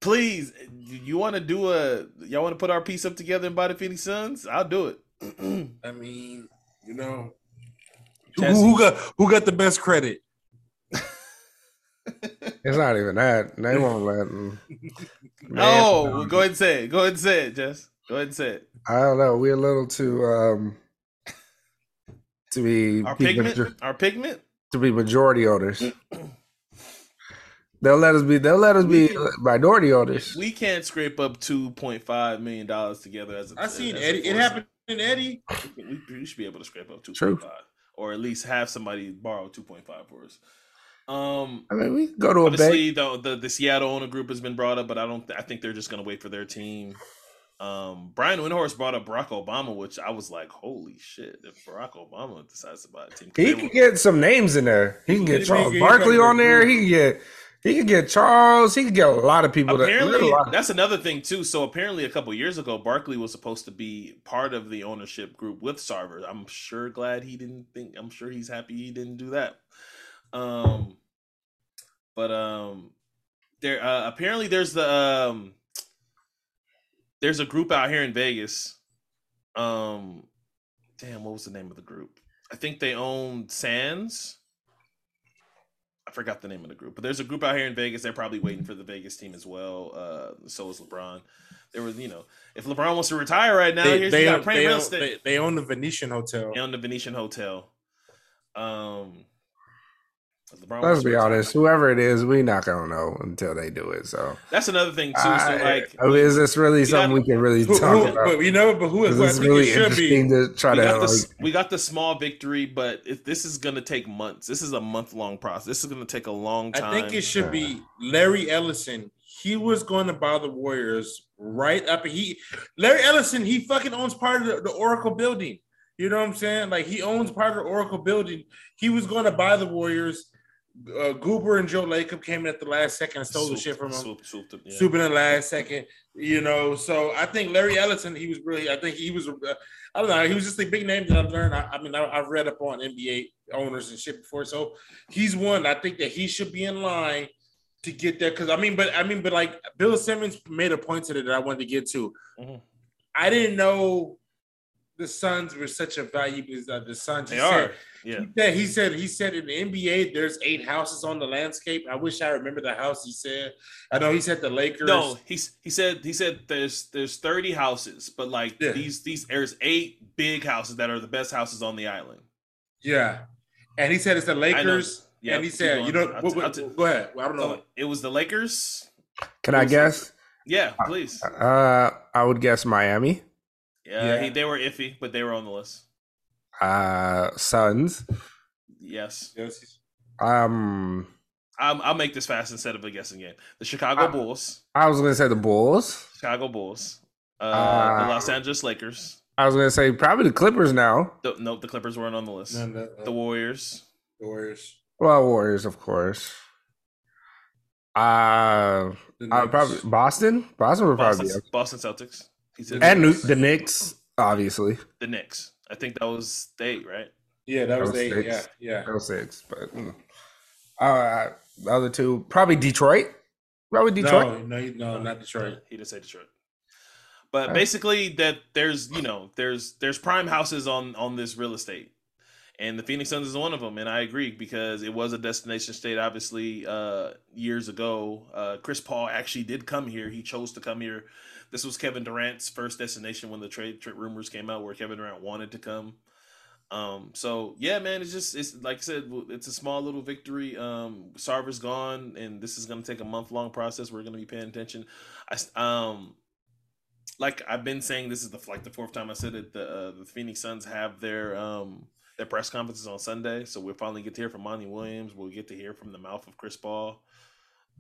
Please, you want to do a y'all want to put our piece up together and buy the Phoenix Suns? I'll do it. I mean, you know, who, who, got who got the best credit? it's not even that. They won't let them. No, well, go ahead and say it. Go ahead and say it, Jess. Go ahead and say it. I don't know. We're a little too um to be our pigment. Major- our pigment to be majority owners. They'll let us be. They'll let us be minority owners. We can't scrape up two point five million dollars together as a. I seen Eddie. It happened in Eddie. We, we, should be able to scrape up two point five, or at least have somebody borrow two point five for us. Um, I mean, we go to a obviously the, the the Seattle owner group has been brought up, but I don't. I think they're just going to wait for their team um, Brian Windhorst brought up Barack Obama, which I was like, "Holy shit!" If Barack Obama decides to buy a team, he can get some names in there. He can get Charles Barkley on there. He can get he can get Charles. He can get a lot of people. Apparently, that, that's another thing too. So apparently, a couple years ago, Barkley was supposed to be part of the ownership group with Sarver. I'm sure glad he didn't think. I'm sure he's happy he didn't do that. Um, but um, there uh, apparently there's the um there's a group out here in Vegas. Um, damn, what was the name of the group? I think they own Sands. I forgot the name of the group, but there's a group out here in Vegas. They're probably waiting for the Vegas team as well. Uh, so is LeBron. There was, you know, if LeBron wants to retire right now, they, here's they, own, they, own, they, they, own the Venetian Hotel. They own the Venetian Hotel. Um, Let's be honest. Whoever it is, we not gonna know until they do it. So that's another thing too. So like, I mean, is this really something we can really who, talk who, about? But you know, but who is this really interesting be. to try we to? Got like, the, we got the small victory, but if this is gonna take months, this is a month long process. This is gonna take a long time. I think it should be Larry Ellison. He was going to buy the Warriors right up. He Larry Ellison. He fucking owns part of the, the Oracle building. You know what I'm saying? Like he owns part of the Oracle building. He was going to buy the Warriors uh, Guber and Joe Lacob came in at the last second and stole the shit from him. Swoop, yeah. swoop in the last second, you know. So I think Larry Ellison, he was really, I think he was, uh, I don't know, he was just a big name that I've learned. I, I mean, I, have read up on NBA owners and shit before, so he's one. I think that he should be in line to get there because I mean, but I mean, but like Bill Simmons made a point to it that I wanted to get to. Mm-hmm. I didn't know the Suns were such a value because uh, the Suns. They are. Yeah. He said, he said he said in the NBA there's eight houses on the landscape. I wish I remember the house he said. I know he said the Lakers. No, he he said he said there's there's 30 houses, but like yeah. these these there's eight big houses that are the best houses on the island. Yeah. And he said it's the Lakers. Yeah, and he said, you know, what, what, go ahead. Well, I don't know. Oh, it was the Lakers. Can I guess? Yeah, please. Uh, I would guess Miami. Yeah, yeah. He, they were iffy, but they were on the list. Uh, Suns. Yes. Yes. Um. I'll, I'll make this fast instead of a guessing game. The Chicago I, Bulls. I was going to say the Bulls. Chicago Bulls. Uh, uh, the Los Angeles Lakers. I was going to say probably the Clippers now. The, no, the Clippers weren't on the list. No, no, no. The Warriors. The Warriors. Well, Warriors, of course. Uh, uh probably Boston. Boston would Boston, probably be Boston Celtics. And Knicks. the Knicks, obviously. The Knicks. I think that was eight, right? Yeah, that, that was, was eight. Six. Yeah, yeah. That was six. But mm. uh, the other two, probably Detroit. Probably Detroit. No, no, no, not Detroit. He didn't say Detroit. But basically, that there's you know there's there's prime houses on on this real estate, and the Phoenix Suns is one of them. And I agree because it was a destination state. Obviously, uh, years ago, uh, Chris Paul actually did come here. He chose to come here this was Kevin Durant's first destination when the trade, trade rumors came out, where Kevin Durant wanted to come. Um, so yeah, man, it's just it's like I said, it's a small little victory. Um, Sarver's gone, and this is gonna take a month long process. We're gonna be paying attention. I um, like I've been saying, this is the like the fourth time I said it. The uh, the Phoenix Suns have their um their press conferences on Sunday, so we'll finally get to hear from Monty Williams. We'll get to hear from the mouth of Chris Paul,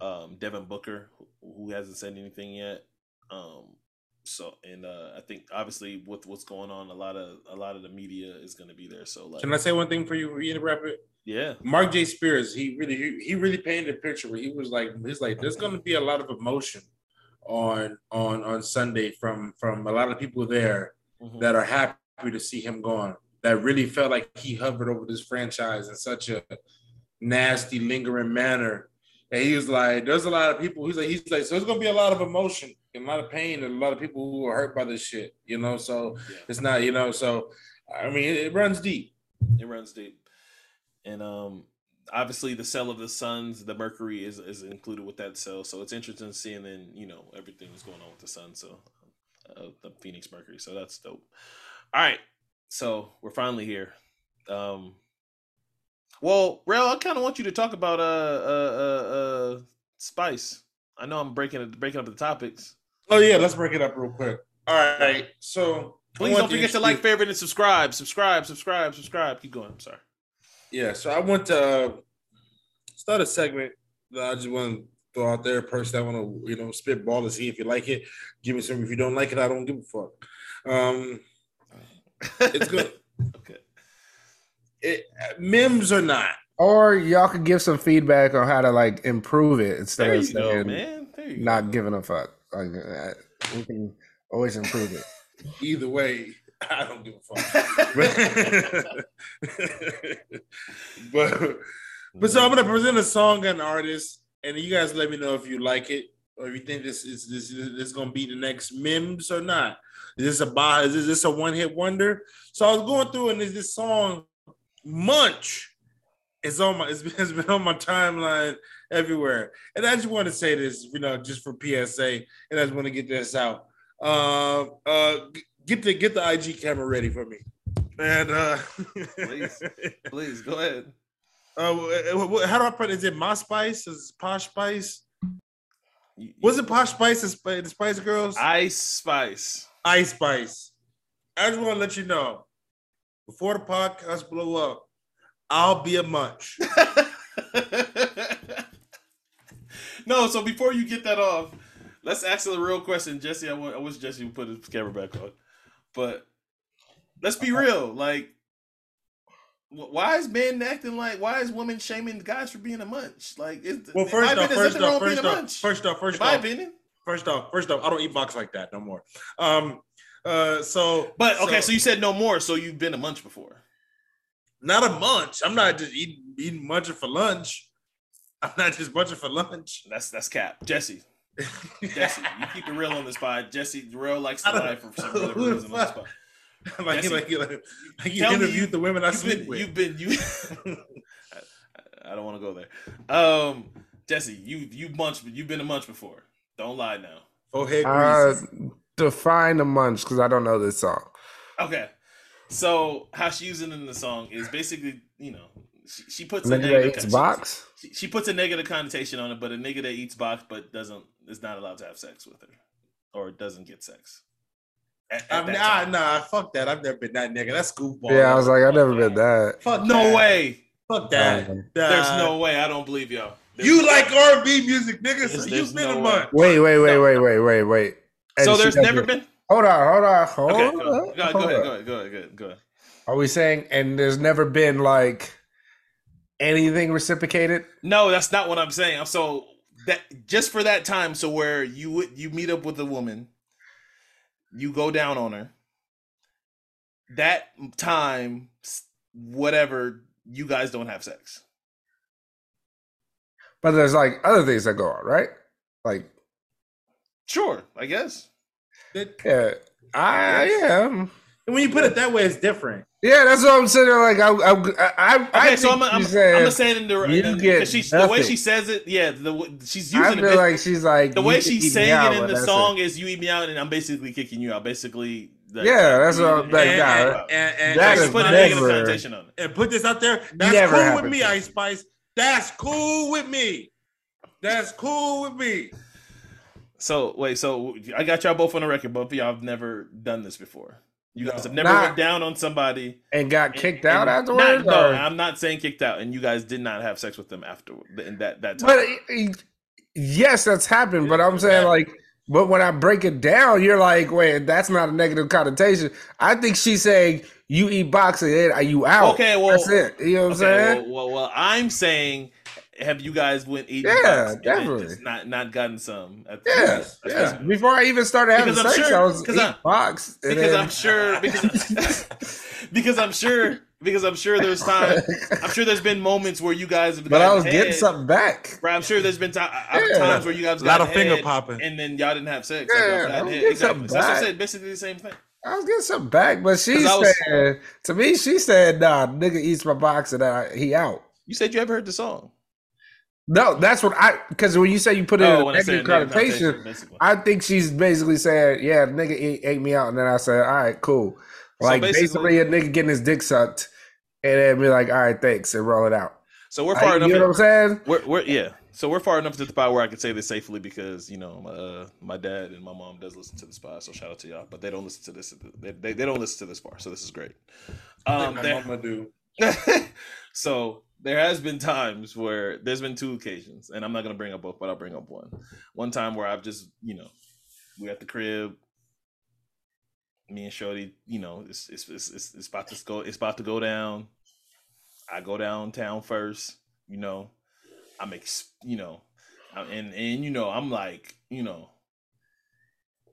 um, Devin Booker, who hasn't said anything yet. Um, so and uh, I think obviously with what's going on, a lot of a lot of the media is going to be there. So like, can I say one thing for you? You wrap it. Yeah. Marc J. Spears, he really he, he really painted a picture where he was like, he's like, there's going to be a lot of emotion on on on Sunday from from a lot of people there mm-hmm. that are happy to see him gone. That really felt like he hovered over this franchise in such a nasty, lingering manner. And he was like, "There's a lot of people." He's like, "He's like, so there's gonna be a lot of emotion a lot of pain and a lot of people who are hurt by this shit, you know. So yeah. it's not, you know. So I mean, it, it, runs deep. It runs deep, and um, obviously the sale of the Suns, the Mercury is is included with that sale. So it's interesting seeing then you know everything that's going on with the Sun. So uh, the Phoenix Mercury. So that's dope. All right, so we're finally here. Um, well, Rel, I kind of want you to talk about uh uh uh, uh Spice. I know I'm breaking breaking up the topics. Oh yeah, let's break it up real quick. All right, so please don't forget to, to like, favorite, and subscribe. Subscribe, subscribe, subscribe. Keep going. I'm sorry. Yeah, so I want to uh, start a segment that I just want to throw out there. Person, I want to you know spitball to see if you like it. Give me some. If you don't like it, I don't give a fuck. Um, it's good. okay. It, memes or not. Or y'all could give some feedback on how to like improve it instead there of saying, go, not go. giving a fuck. Like uh, we can always improve it. Either way, I don't give a fuck. but but so I'm gonna present a song and artist, and you guys let me know if you like it or if you think this is this is gonna be the next Mims or not. Is this a is this a one hit wonder? So I was going through and there's this song Munch. It's on my it's been, it's been on my timeline everywhere. And I just want to say this, you know, just for PSA, and I just want to get this out. Uh, uh, get the get the IG camera ready for me. And uh, please, please go ahead. Uh, how do I put it? Is it My Spice? Is it Posh Spice? Was it Posh Spice the Spice Girls? Ice Spice. Ice Spice. I just want to let you know before the podcast blow up, I'll be a munch. no, so before you get that off, let's ask the real question, Jesse. I, wish Jesse would put his camera back on, but let's be real. Like, why is men acting like? Why is women shaming guys for being a munch? Like, is, well, first off, first off, first off, first off, first off, my opinion. First off, first off, I don't eat box like that no more. Um, uh, so, but okay, so, so you said no more, so you've been a munch before. Not a munch. I'm not just eating eating munching for lunch. I'm not just munching for lunch. That's that's cap, Jesse. Jesse, you keep it real on this spot. Jesse real likes to lie for some other reason on this spot. like, Jesse, like, like, like you interviewed you, the women I sleep been, with. You've been you. I, I, don't want to go there. Um, Jesse, you you munch, but you've been a munch before. Don't lie now. Forehead uh, define a munch because I don't know this song. Okay, so how she using it in the song is basically, you know, she, she puts nigga a negative that eats box. She, she, puts a negative connotation on it, but a nigga that eats box but doesn't is not allowed to have sex with her, or doesn't get sex. At, at nah, nah, fuck that. I've never been that nigga. That's goofball. Yeah, I was like, I've never been that. Fuck no that. way. Fuck that. Um, There's no way. I don't believe y'all. There's you no like R&B music, nigga. So you've been no a month. Wait, wait, wait, wait, wait, wait, wait. so there's never been. Hold on, hold on, hold okay, on. Go, go, ahead, go ahead, go ahead, go ahead, go ahead. Are we saying and there's never been like anything reciprocated? No, that's not what I'm saying. So that just for that time, so where you would you meet up with a woman, you go down on her. That time, whatever, you guys don't have sex. But there's like other things that go on, right? Like, sure, I guess. yeah, I am. And when you put it that way, it's different. Yeah, that's what I'm saying. Like I, I, I okay. I so I'm, I'm, I'm, I'm saying in the, in, uh, the way she says it. Yeah, the she's using. I feel it, like she's like the way she's saying it in the song it. is "You eat me out," and I'm basically kicking you out. Basically, like, yeah, that's what I'm like. And, nah, and, and, and that is put never, on it. And put this out there. That's cool with me, Ice Spice. That's cool with me. That's cool with me. So wait, so I got y'all both on the record. Both of y'all have never done this before. You guys have never not, went down on somebody and got kicked and, out and afterwards. Not, no, I'm not saying kicked out, and you guys did not have sex with them after in that that time. But yes, that's happened. But I'm saying like, but when I break it down, you're like, wait, that's not a negative connotation. I think she's saying you eat boxing, are you out? Okay, well, that's it. You know what I'm saying? Well, well, well, I'm saying have you guys went eating? Yeah, definitely. not not gotten some. Yes, yeah. Before I even started having because sex, sure, I was eating box. Because then... I'm sure because, because I'm sure because I'm sure there's time. I'm sure there's been moments where you guys have. But I was head, getting something back. Right, I'm sure there's been yeah. times where you guys got a lot of finger popping, and then y'all didn't have sex. Yeah, like, I exactly. So that's what I said. Basically the same thing. I was getting something back, but she said was, to me, she said, "Nah, nigga eats my box and I, he out." You said you ever heard the song? No, that's what I because when you say you put it oh, in a negative connotation, I think she's basically saying, "Yeah, nigga ate, ate, me out," and then I said, "All right, cool." Like so basically, basically, a nigga getting his dick sucked, and then be like, "All right, thanks," and roll it out. So we're far like, enough. You know what I'm saying? We're, we're yeah. So we're far enough to the spot where I can say this safely because you know uh, my dad and my mom does listen to the spot. So shout out to y'all, but they don't listen to this. They, they, they don't listen to this far. So this is great. Um, my mama do. so there has been times where there's been two occasions, and I'm not gonna bring up both, but I'll bring up one. One time where I've just, you know, we at the crib, me and Shorty, you know, it's it's it's, it's about to go, it's about to go down. I go downtown first, you know. I'm ex, you know, and and you know, I'm like, you know,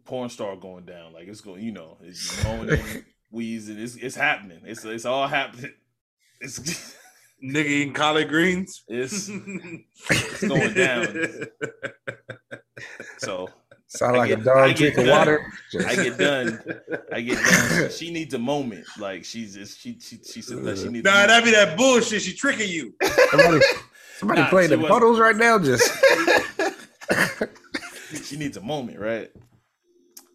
porn star going down, like it's going, you know, it's moaning, wheezing, it's it's happening, it's it's all happening. It's nigga eating collard greens. It's, it's going down. So sound like get, a dog drinking water. I get done. I get done. She needs a moment. Like she's just she she she said that she needs. Nah, that be that bullshit. She tricking you. Somebody, somebody nah, playing the was, puddles right now. Just she needs a moment, right?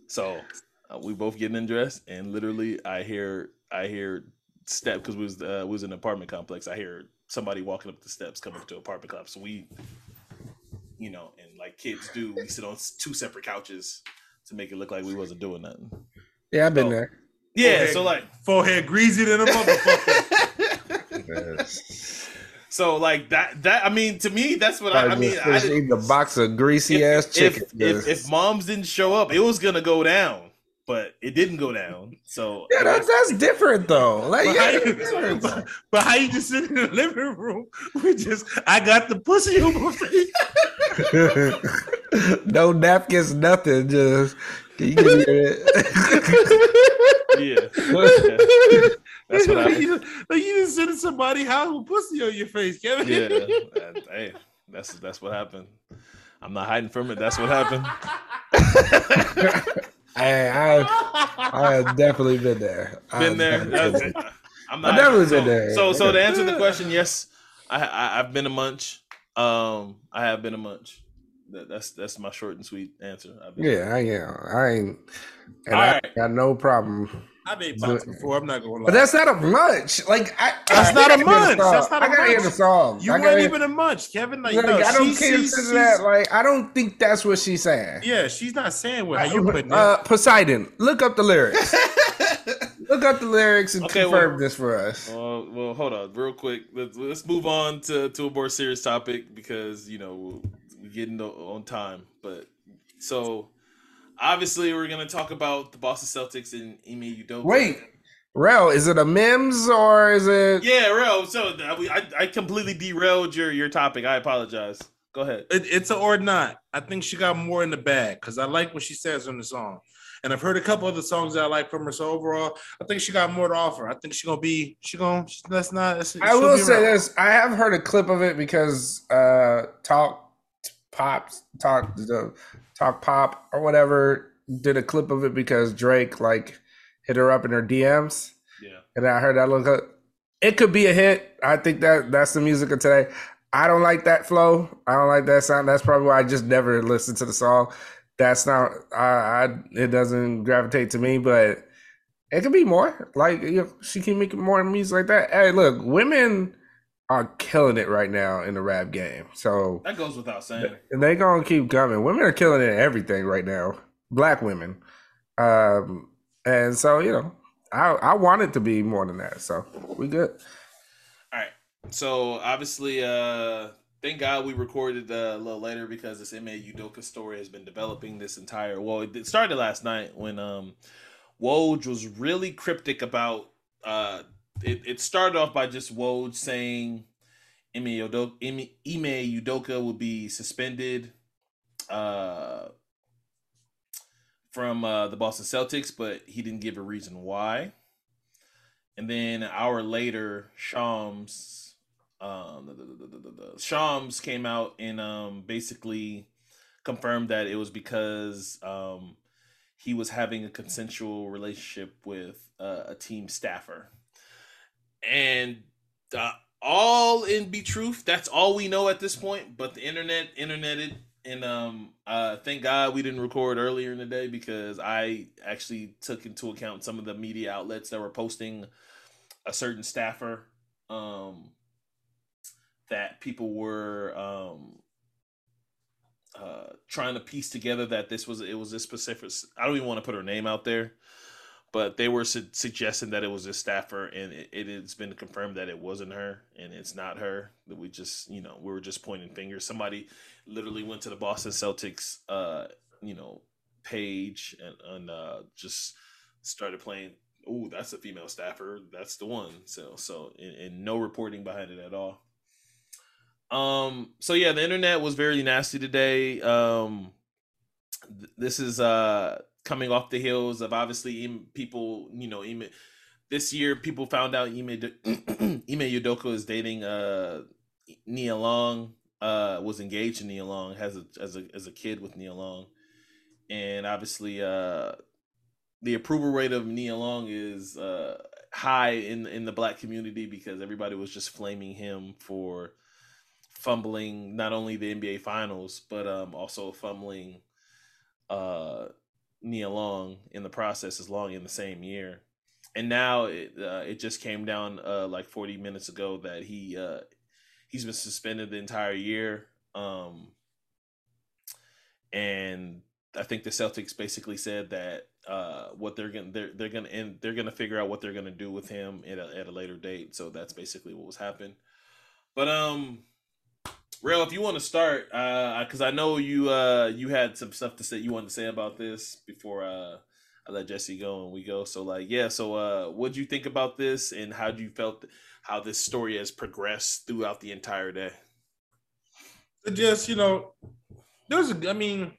So uh, we both getting undressed, and literally, I hear I hear step because we was uh, was an apartment complex. I hear somebody walking up the steps coming to apartment complex. So we, you know, and like kids do, we sit on two separate couches to make it look like we wasn't doing nothing. Yeah, I've been So- there. Yeah, Forehead- so like Forehead greasy than a motherfucker. so like that that I mean to me that's what I, I mean I, I eating a box of greasy ass chicken. if, if if moms didn't show up, it was gonna go down, but it didn't go down. So yeah, that's that's different though. Like, But yeah, how, you, different. but, but how you just sit in the living room? We just, I got the pussy on my face. no napkins, nothing. Just can you give me that? yeah, that's what like, happened. you, like you just sit in somebody's house with pussy on your face, Kevin. Yeah, hey, that's that's what happened. I'm not hiding from it. That's what happened. Hey, I I have definitely been there. Been I've there. definitely been there. I'm I've definitely so, been there. So, so to answer the question, yes, I, I I've been a munch. Um, I have been a munch. That, that's that's my short and sweet answer. Yeah, I am. I ain't, and All I right. got no problem. I've ate box before. I'm not gonna lie. But that's not a munch. Like I, That's I not a gotta hear the munch. song. That's not a I gotta hear the song. you I weren't even a munch, Kevin. Like, Like, no, I don't she- consider she's- that. Like I don't think that's what she's saying. Yeah, she's not saying what how you putting it. Uh, Poseidon, look up the lyrics. look up the lyrics and Okay, confirm well- this for us. Well, well, hold on, real quick. Let's, let's move on to, to a more serious topic because you know we're getting on time. But so obviously we're gonna talk about the Boston Celtics and Ime Udoka. Wait, Rel, is it a Mims or is it? yeah, real. So I, I completely derailed your your topic. I apologize. Go ahead. It, it's a or not. I think she got more in the bag because I like what she says on the song, and I've heard a couple other songs that I like from her. So overall, I think she got more to offer. I think she gonna be. She gonna. She, that's not. That's, I she'll say around. this: I have heard a clip of it because uh, Talk pops Talk the Talk Pop or whatever did a clip of it because Drake like hit her up in her DMs, Yeah. and I heard that look. It could be a hit. I think that that's the music of today. I don't like that flow. I don't like that sound. That's probably why I just never listened to the song. That's not. I, I it doesn't gravitate to me, but it could be more. Like you know, she can make more music like that. Hey, look, women are killing it right now in the rap game. So That goes without saying. and they gonna keep coming. Women are killing it in everything right now. Black women, um, and so you know, I I want it to be more than that. So we good. All right. So obviously, uh, thank God we recorded uh, a little later because this Ime Udoka story has been developing this entire. Well, it started last night when um, Woj was really cryptic about. Uh, it, it started off by just Woj saying Ime Udoka, would be suspended uh, from uh, the Boston Celtics, but he didn't give a reason why. And then an hour later, Shams, um, the, the, the, Shams came out and um, basically confirmed that it was because um, he was having a consensual relationship with uh, a team staffer. And uh, all in be truth, that's all we know at this point. But the internet, interneted, and um, uh, thank God we didn't record earlier in the day because I actually took into account some of the media outlets that were posting a certain staffer um, that people were um, uh, trying to piece together that this was it was a specific. I don't even want to put her name out there, but they were su- suggesting that it was a staffer, and it, it has been confirmed that it wasn't her, and it's not her. That we just you know we were just pointing fingers. Somebody literally went to the Boston Celtics, uh, you know, page and, and uh, just started playing oh, that's a female staffer. That's the one. So so and, and no reporting behind it at all. Um. So yeah, the internet was very nasty today. Um. th- This is uh coming off the heels of obviously people. You know, Ime, this year people found out Ime Ime Udoka is dating uh Nia Long. Uh, was engaged to Nia Long. Has a as a as a kid with Nia Long, and obviously uh the approval rate of Nia Long is uh, high in in the black community because everybody was just flaming him for fumbling not only the NBA finals but um, also fumbling uh, Nia Long in the process as long in the same year. And now it uh, it just came down uh, like 40 minutes ago that he uh, he's been suspended the entire year. Um, and I think the Celtics basically said that uh, what they're gonna they're they're gonna end they're gonna figure out what they're gonna do with him at a, at a later date. So that's basically what was happening. But um, Rel, if you want to start, because uh, I know you uh you had some stuff to say you wanted to say about this before uh I let Jesse go and we go. So like yeah, so uh, what do you think about this and how do you felt how this story has progressed throughout the entire day? Just you know, there's I mean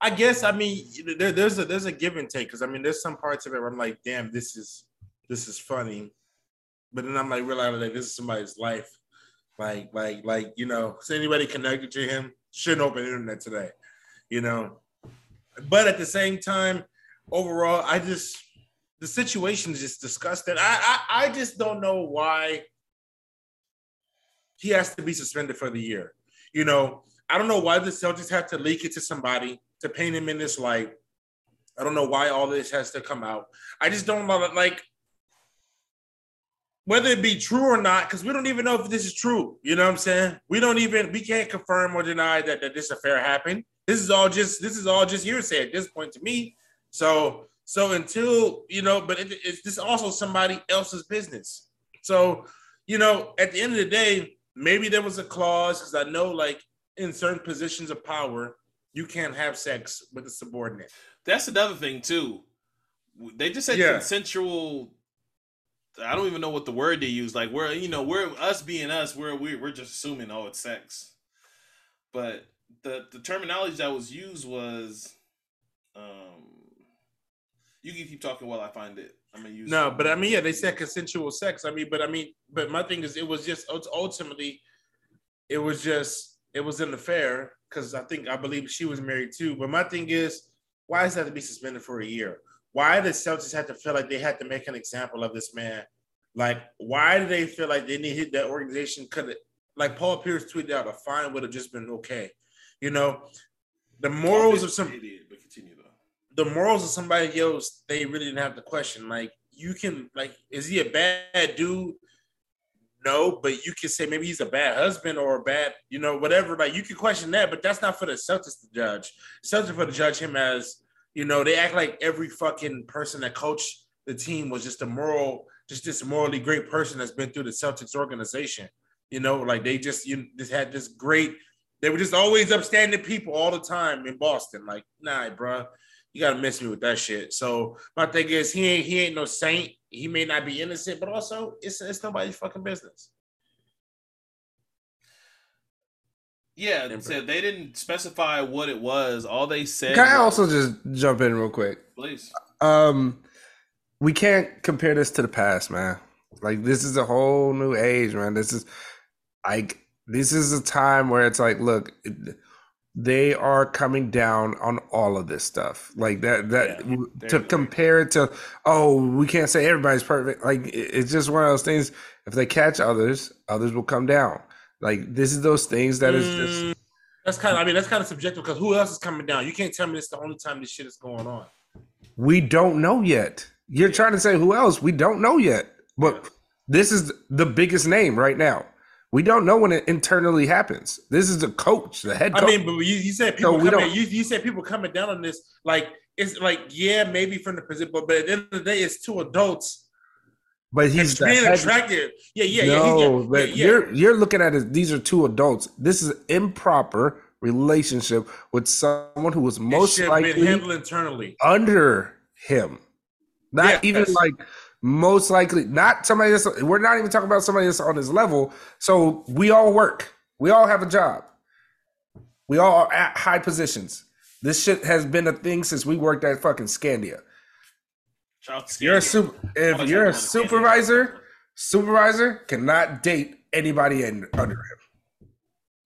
I guess I mean there, there's a there's a give and take because I mean there's some parts of it where I'm like, damn, this is this is funny, but then I'm like realizing that this is somebody's life, like like like you know, is anybody connected to him shouldn't open internet today, you know. But at the same time, overall, I just the situation is just disgusting. I I, I just don't know why he has to be suspended for the year. You know, I don't know why the Celtics have to leak it to somebody to paint him in this light. I don't know why all this has to come out. I just don't know like whether it be true or not, because we don't even know if this is true. You know what I'm saying? We don't even we can't confirm or deny that, that this affair happened. This is all just this is all just hearsay at this point to me. So so until you know, but it, it's this also somebody else's business. So you know, at the end of the day, maybe there was a clause because I know like in certain positions of power, you can't have sex with a subordinate. That's another thing too. They just said yeah. consensual. I don't even know what the word they use. Like we're you know we're us being us. We're we, we're just assuming oh it's sex, but the the terminology that was used was um. You can keep talking while I find it. I'm gonna use. No, but I mean, yeah, they said consensual sex. I mean, but I mean, but my thing is, it was just ultimately, it was just, it was an affair because I think I believe she was married too. But my thing is, why does that have to be suspended for a year? Why did Celtics had to feel like they had to make an example of this man? Like, why do they feel like they need that organization could like Paul Pierce tweeted out a fine would have just been okay. You know, the morals of some but continue though. The morals of somebody else, they really didn't have the question. Like, you can like, is he a bad dude? No, but you can say maybe he's a bad husband or a bad, you know, whatever. Like you can question that, but that's not for the Celtics to judge. Celtics for to judge him as, you know, they act like every fucking person that coached the team was just a moral, just this morally great person that's been through the Celtics organization. You know, like they just you just had this great. They were just always upstanding people all the time in Boston. Like, nah, bro, you gotta miss me with that shit. So my thing is, he ain't he ain't no saint he may not be innocent, but also it's it's nobody's fucking business. Yeah, so they didn't specify what it was. All they said. Can I also just jump in real quick? Please. Um, we can't compare this to the past, man. Like this is a whole new age, man. This is like this is a time where it's like, look, it, they are coming down on all of this stuff like that that yeah, to compare it to oh we can't say everybody's perfect like it's just one of those things if they catch others others will come down like this is those things that is just mm, that's kind of i mean that's kind of subjective because who else is coming down you can't tell me it's the only time this shit is going on we don't know yet you're yeah. trying to say who else we don't know yet but this is the biggest name right now we don't know when it internally happens. This is the coach, the head coach. I mean, but you, you said people so coming, you, you said people coming down on this. Like it's like, yeah, maybe from the position, but, but at the end of the day, it's two adults. But he's being attractive. Yeah, yeah, no, yeah. He's, but yeah, you're you're looking at it. These are two adults. This is improper relationship with someone who was most likely handled internally under him. Not yes. even like most likely not somebody that's we're not even talking about somebody that's on his level. So we all work. We all have a job. We all are at high positions. This shit has been a thing since we worked at fucking Scandia. You're a super, if you're a supervisor, supervisor cannot date anybody in, under him.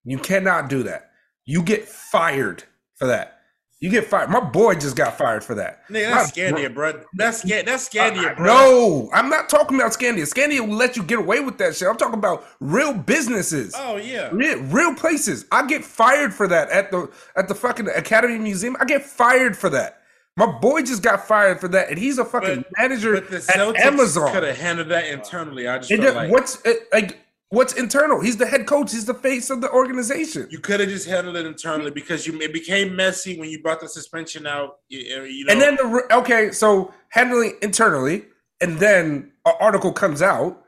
You cannot do that. You get fired for that. You get fired. My boy just got fired for that. Nigga, that's Scandia, bro. That's Scan- that's Scandia, bro. No, I'm not talking about Scandia. Scandia will let you get away with that shit. I'm talking about real businesses. Oh yeah, real, real places. I get fired for that at the at the fucking Academy Museum. I get fired for that. My boy just got fired for that, and he's a fucking but, manager but the at Amazon. Could have handled that internally. I just like what's eh, like what's internal. He's the head coach. He's the face of the organization. You could have just handled it internally because you it became messy when you brought the suspension out. You, you know. And then the okay, so handling internally, and then an article comes out,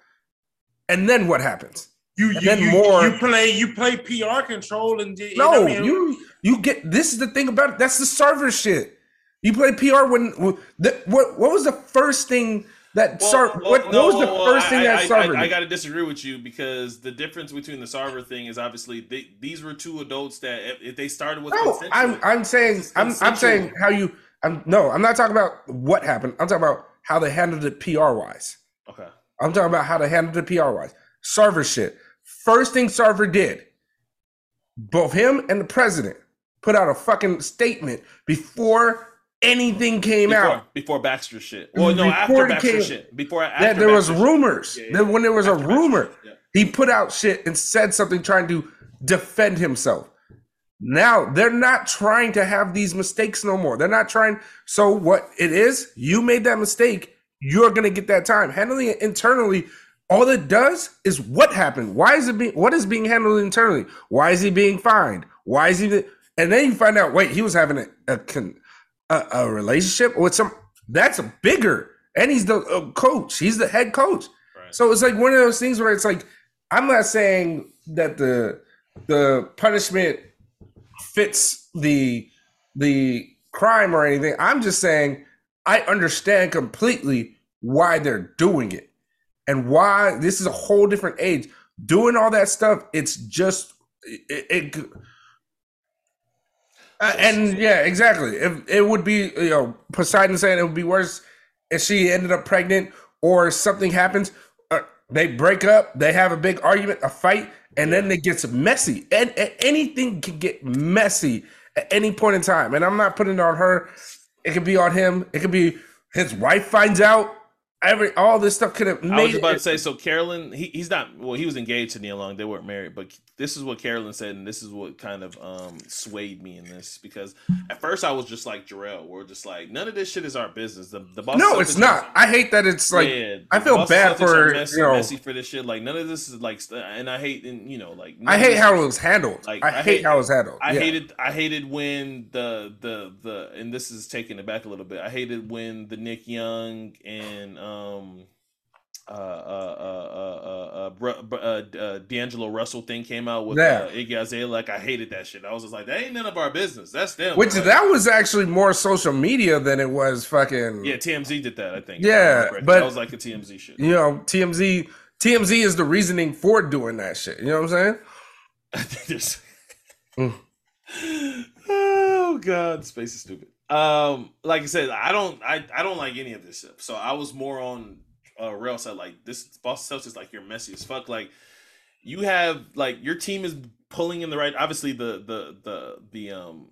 and then what happens? You you, you, more, you play you play PR control and no I mean? you you get this is the thing about it. That's the Sarver shit. You play PR when the, what what was the first thing that well, Sar- well, what, no, what, was the well, first thing I, that Sarver? I, I, I got to disagree with you because the difference between the Sarver thing is obviously they, these were two adults that if, if they started with no, I'm I'm saying I'm I'm saying how you I'm no I'm not talking about what happened. I'm talking about how they handled it PR wise. Okay. I'm talking about how they handled it PR wise. Sarver shit. First thing Sarver did, both him and the president put out a fucking statement before anything came before, out before Baxter shit. Well, no, after Baxter came, shit. Before after yeah, there Baxter was rumors. Yeah, yeah. when there was after a rumor, yeah. he put out shit and said something trying to defend himself. Now they're not trying to have these mistakes no more. They're not trying. So what it is, you made that mistake. You're gonna get that time. Handling it internally, all it does is what happened. Why is it being? What is being handled internally? Why is he being fined? Why is he? And then you find out. Wait, he was having a, a a, a relationship with some that's a bigger, and he's the uh, coach. He's the head coach. Right. So it's like one of those things where it's like I'm not saying that the the punishment fits the the crime or anything. I'm just saying I understand completely why they're doing it and why this is a whole different age. Doing all that stuff, it's just it, it uh, and yeah, exactly. If it would be, you know, Poseidon saying it would be worse if she ended up pregnant or something happens. Uh, they break up, they have a big argument, a fight, and then it gets messy. And, and, anything can get messy at any point in time. And I'm not putting it on her. It could be on him. It could be his wife finds out every all this stuff could have. I was about it. to say so. Carolyn, he, he's not. Well, he was engaged to Nia Long. They weren't married, but this is what Carolyn said, and this is what kind of um swayed me in this because at first I was just like Jarrell, we're just like none of this shit is our business. The the boss. no, it's not. I hate that it's like yeah, I feel bad for messy, you know messy for this shit. Like none of this is like, and I hate and you know like I hate how it was handled. Like I, I hate, hate how it was handled. I yeah. hated I hated when the the the and this is taking it back a little bit. I hated when the Nick Young and um uh, uh, uh, uh, uh, D'Angelo Russell thing came out with yeah. uh, Iggy Azalea. Like I hated that shit. I was just like, that ain't none of our business. That's them. Which that was actually more social media than it was fucking. Yeah, TMZ did that. I think. Yeah, I but that was like a TMZ shit. You know, TMZ. TMZ is the reasoning for doing that shit. You know what I'm saying? I think there's. mm. Oh God, space is stupid. Um, like I said, I don't, I, I don't like any of this stuff. So I was more on uh, Rel said like this Boston Celtics is like you're messy as fuck. Like you have like your team is pulling in the right. Obviously the the the the um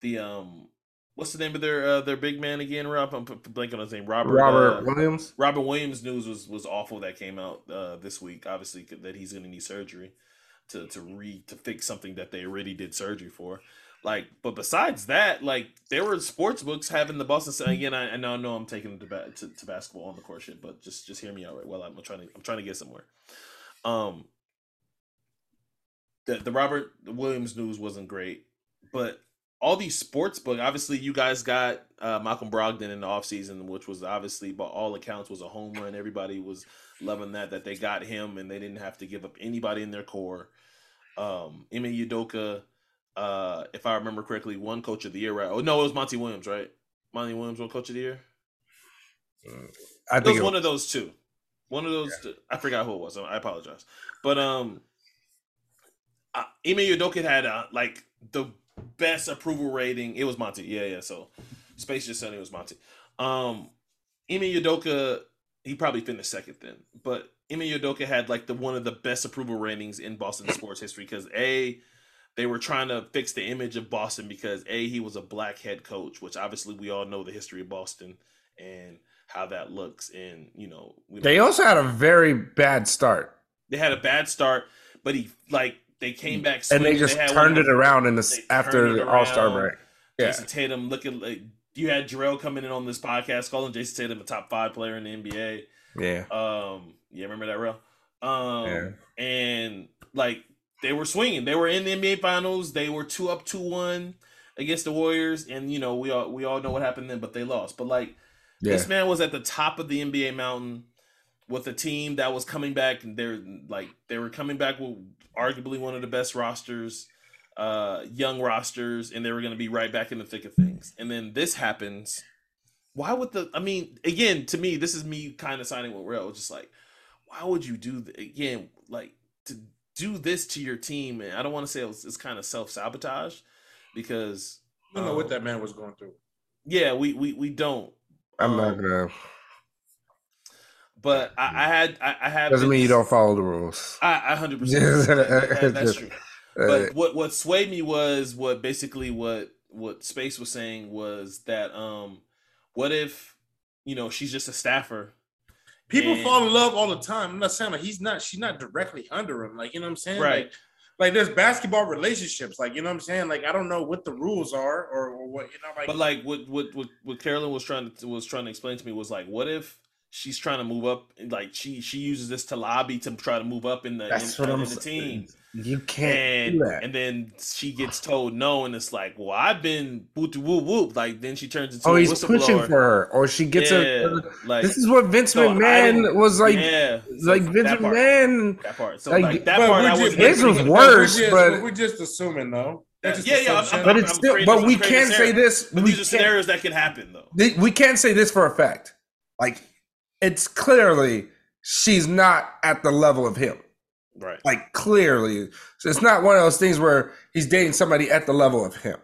the um what's the name of their uh, their big man again? Rob, I'm blanking on his name. Robert Robert uh, Williams. Robert Williams news was was awful that came out uh, this week. Obviously that he's going to need surgery to to re to fix something that they already did surgery for. Like, but besides that, like there were sports books having the Boston. Again, I, know, I know I'm taking to, ba- to, to basketball on the court shit, but just just hear me out right. Well, I'm trying to I'm trying to get somewhere. Um, the the Robert Williams news wasn't great, but all these sports book. Obviously, you guys got uh, Malcolm Brogdon in the offseason, which was obviously, by all accounts, was a home run. Everybody was loving that that they got him and they didn't have to give up anybody in their core. Um, Ime Udoka uh, if I remember correctly, one coach of the year, right? Oh no, it was Monty Williams, right? Monty Williams won coach of the year. I think it was, it was one of those two. One of those. Yeah. Two. I forgot who it was. I apologize, but um, uh, Ime Udoka had uh, like the best approval rating. It was Monty. Yeah, yeah. So Space just said it was Monty. Um, Ime Udoka, he probably finished second then, but Ime Udoka had like the one of the best approval ratings in Boston sports history because a they were trying to fix the image of Boston because a he was a black head coach, which obviously we all know the history of Boston and how that looks. And you know, they also had a very bad start. They had a bad start, but he like they came back and they just they turned it around in the after the All Star break. Yeah. Jayson Tatum looking like you had Jarrell coming in on this podcast calling Jayson Tatum a top five player in the NBA. Yeah. Um. Yeah. Remember that, Rel. Um, yeah. and like they were swinging. They were in the NBA Finals. They were two up, two one against the Warriors, and you know we all we all know what happened then, but they lost. But like yeah. this man was at the top of the NBA mountain with a team that was coming back, and they're like they were coming back with arguably one of the best rosters, uh, young rosters, and they were going to be right back in the thick of things. And then this happens. Why would the? I mean, again, to me, this is me kind of signing with Rel. Just like, why would you do the, again? Like to do this to your team, and I don't want to say it was, it's kind of self sabotage because I don't know um, what that man was going through. Yeah, we we we don't. I'm um, not gonna. But I, I had I, I have doesn't mean you don't follow the rules. I hundred percent. That's true. But what what swayed me was what basically what what Space was saying was that um what if you know she's just a staffer People and, fall in love all the time. I'm not saying like he's not, she's not directly under him. Like, you know what I'm saying? Right. Like, like there's basketball relationships. Like, you know what I'm saying? Like, I don't know what the rules are or, or what, you know, like But like what what what, what Carolyn was trying to was trying to explain to me was like, what if she's trying to move up like she she uses this to lobby to try to move up in the That's in, what in I'm the team. You can't and, do that. And then she gets told no, and it's like, well, I've been whoop whoop whoop. Like then she turns into oh, he's pushing for her, or she gets yeah, a. Like this is what Vince so McMahon was like. Yeah, like Vince that McMahon. That part. So like, like that part, I was. This was worse, we're just, but we're just assuming though. Yeah, yeah, yeah I'm, but it's still. But we can't say this. But these are scenarios that can happen though. We can't say this for a fact. Like it's clearly she's not at the level of him. Right. Like clearly. So it's not one of those things where he's dating somebody at the level of him.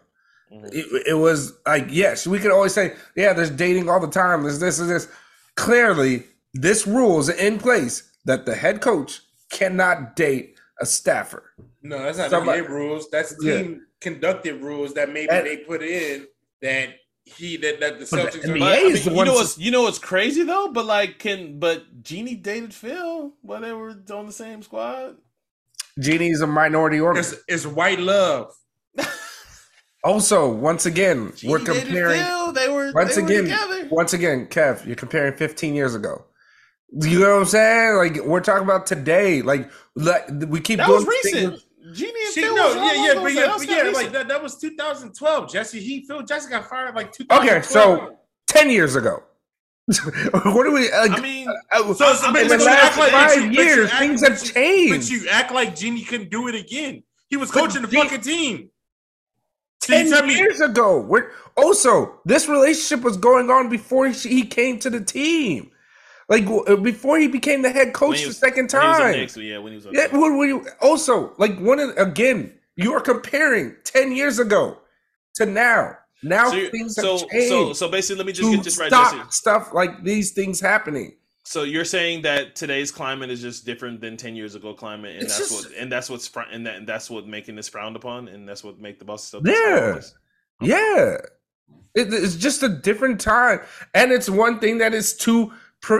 Mm-hmm. It, it, was like, yes, we could always say, yeah, there's dating all the time. There's this and this. Clearly, this rule is in place that the head coach cannot date a staffer. No, that's not Somebody, NBA rules. That's team yeah. conducted rules that maybe and, they put in that he that, that the Celtics the NBA are, is I mean, you know what's you know what's crazy though, but like can but Jeanie dated Phil while they were on the same squad. Jeanie's a minority order. It's, it's white love. also, once again, Jeanie we're comparing. Phil. They were once they again. Were once again, Kev, you're comparing 15 years ago. You know what I'm saying? Like we're talking about today. Like, like we keep that was recent. Jeanie and she, Phil no, yeah, yeah, but yeah, but yeah, like that, that was 2012. Jesse, he Phil Jesse got fired like 2012. Okay, so 10 years ago. what do we? Like, I mean, uh, so, so, in the last like, five you, years, things have changed. But you act like Jeanie couldn't do it again. He was coaching but the fucking team. Ten years ago. We're, also, this relationship was going on before he, he came to the team. Like uh, before he became the head coach was, the second time. Knicks, yeah, when he was yeah. When, when you, also, like one of again, you are comparing ten years ago to now. Now so things have so, changed. So, so basically, let me just get this right. Stop stuff like these things happening. So you're saying that today's climate is just different than ten years ago climate, and it's that's just, what and that's what's fr- and that and that's what making this frowned upon, and that's what make the Boston Celtics. Yeah, okay. yeah. It, it's just a different time, and it's one thing that is too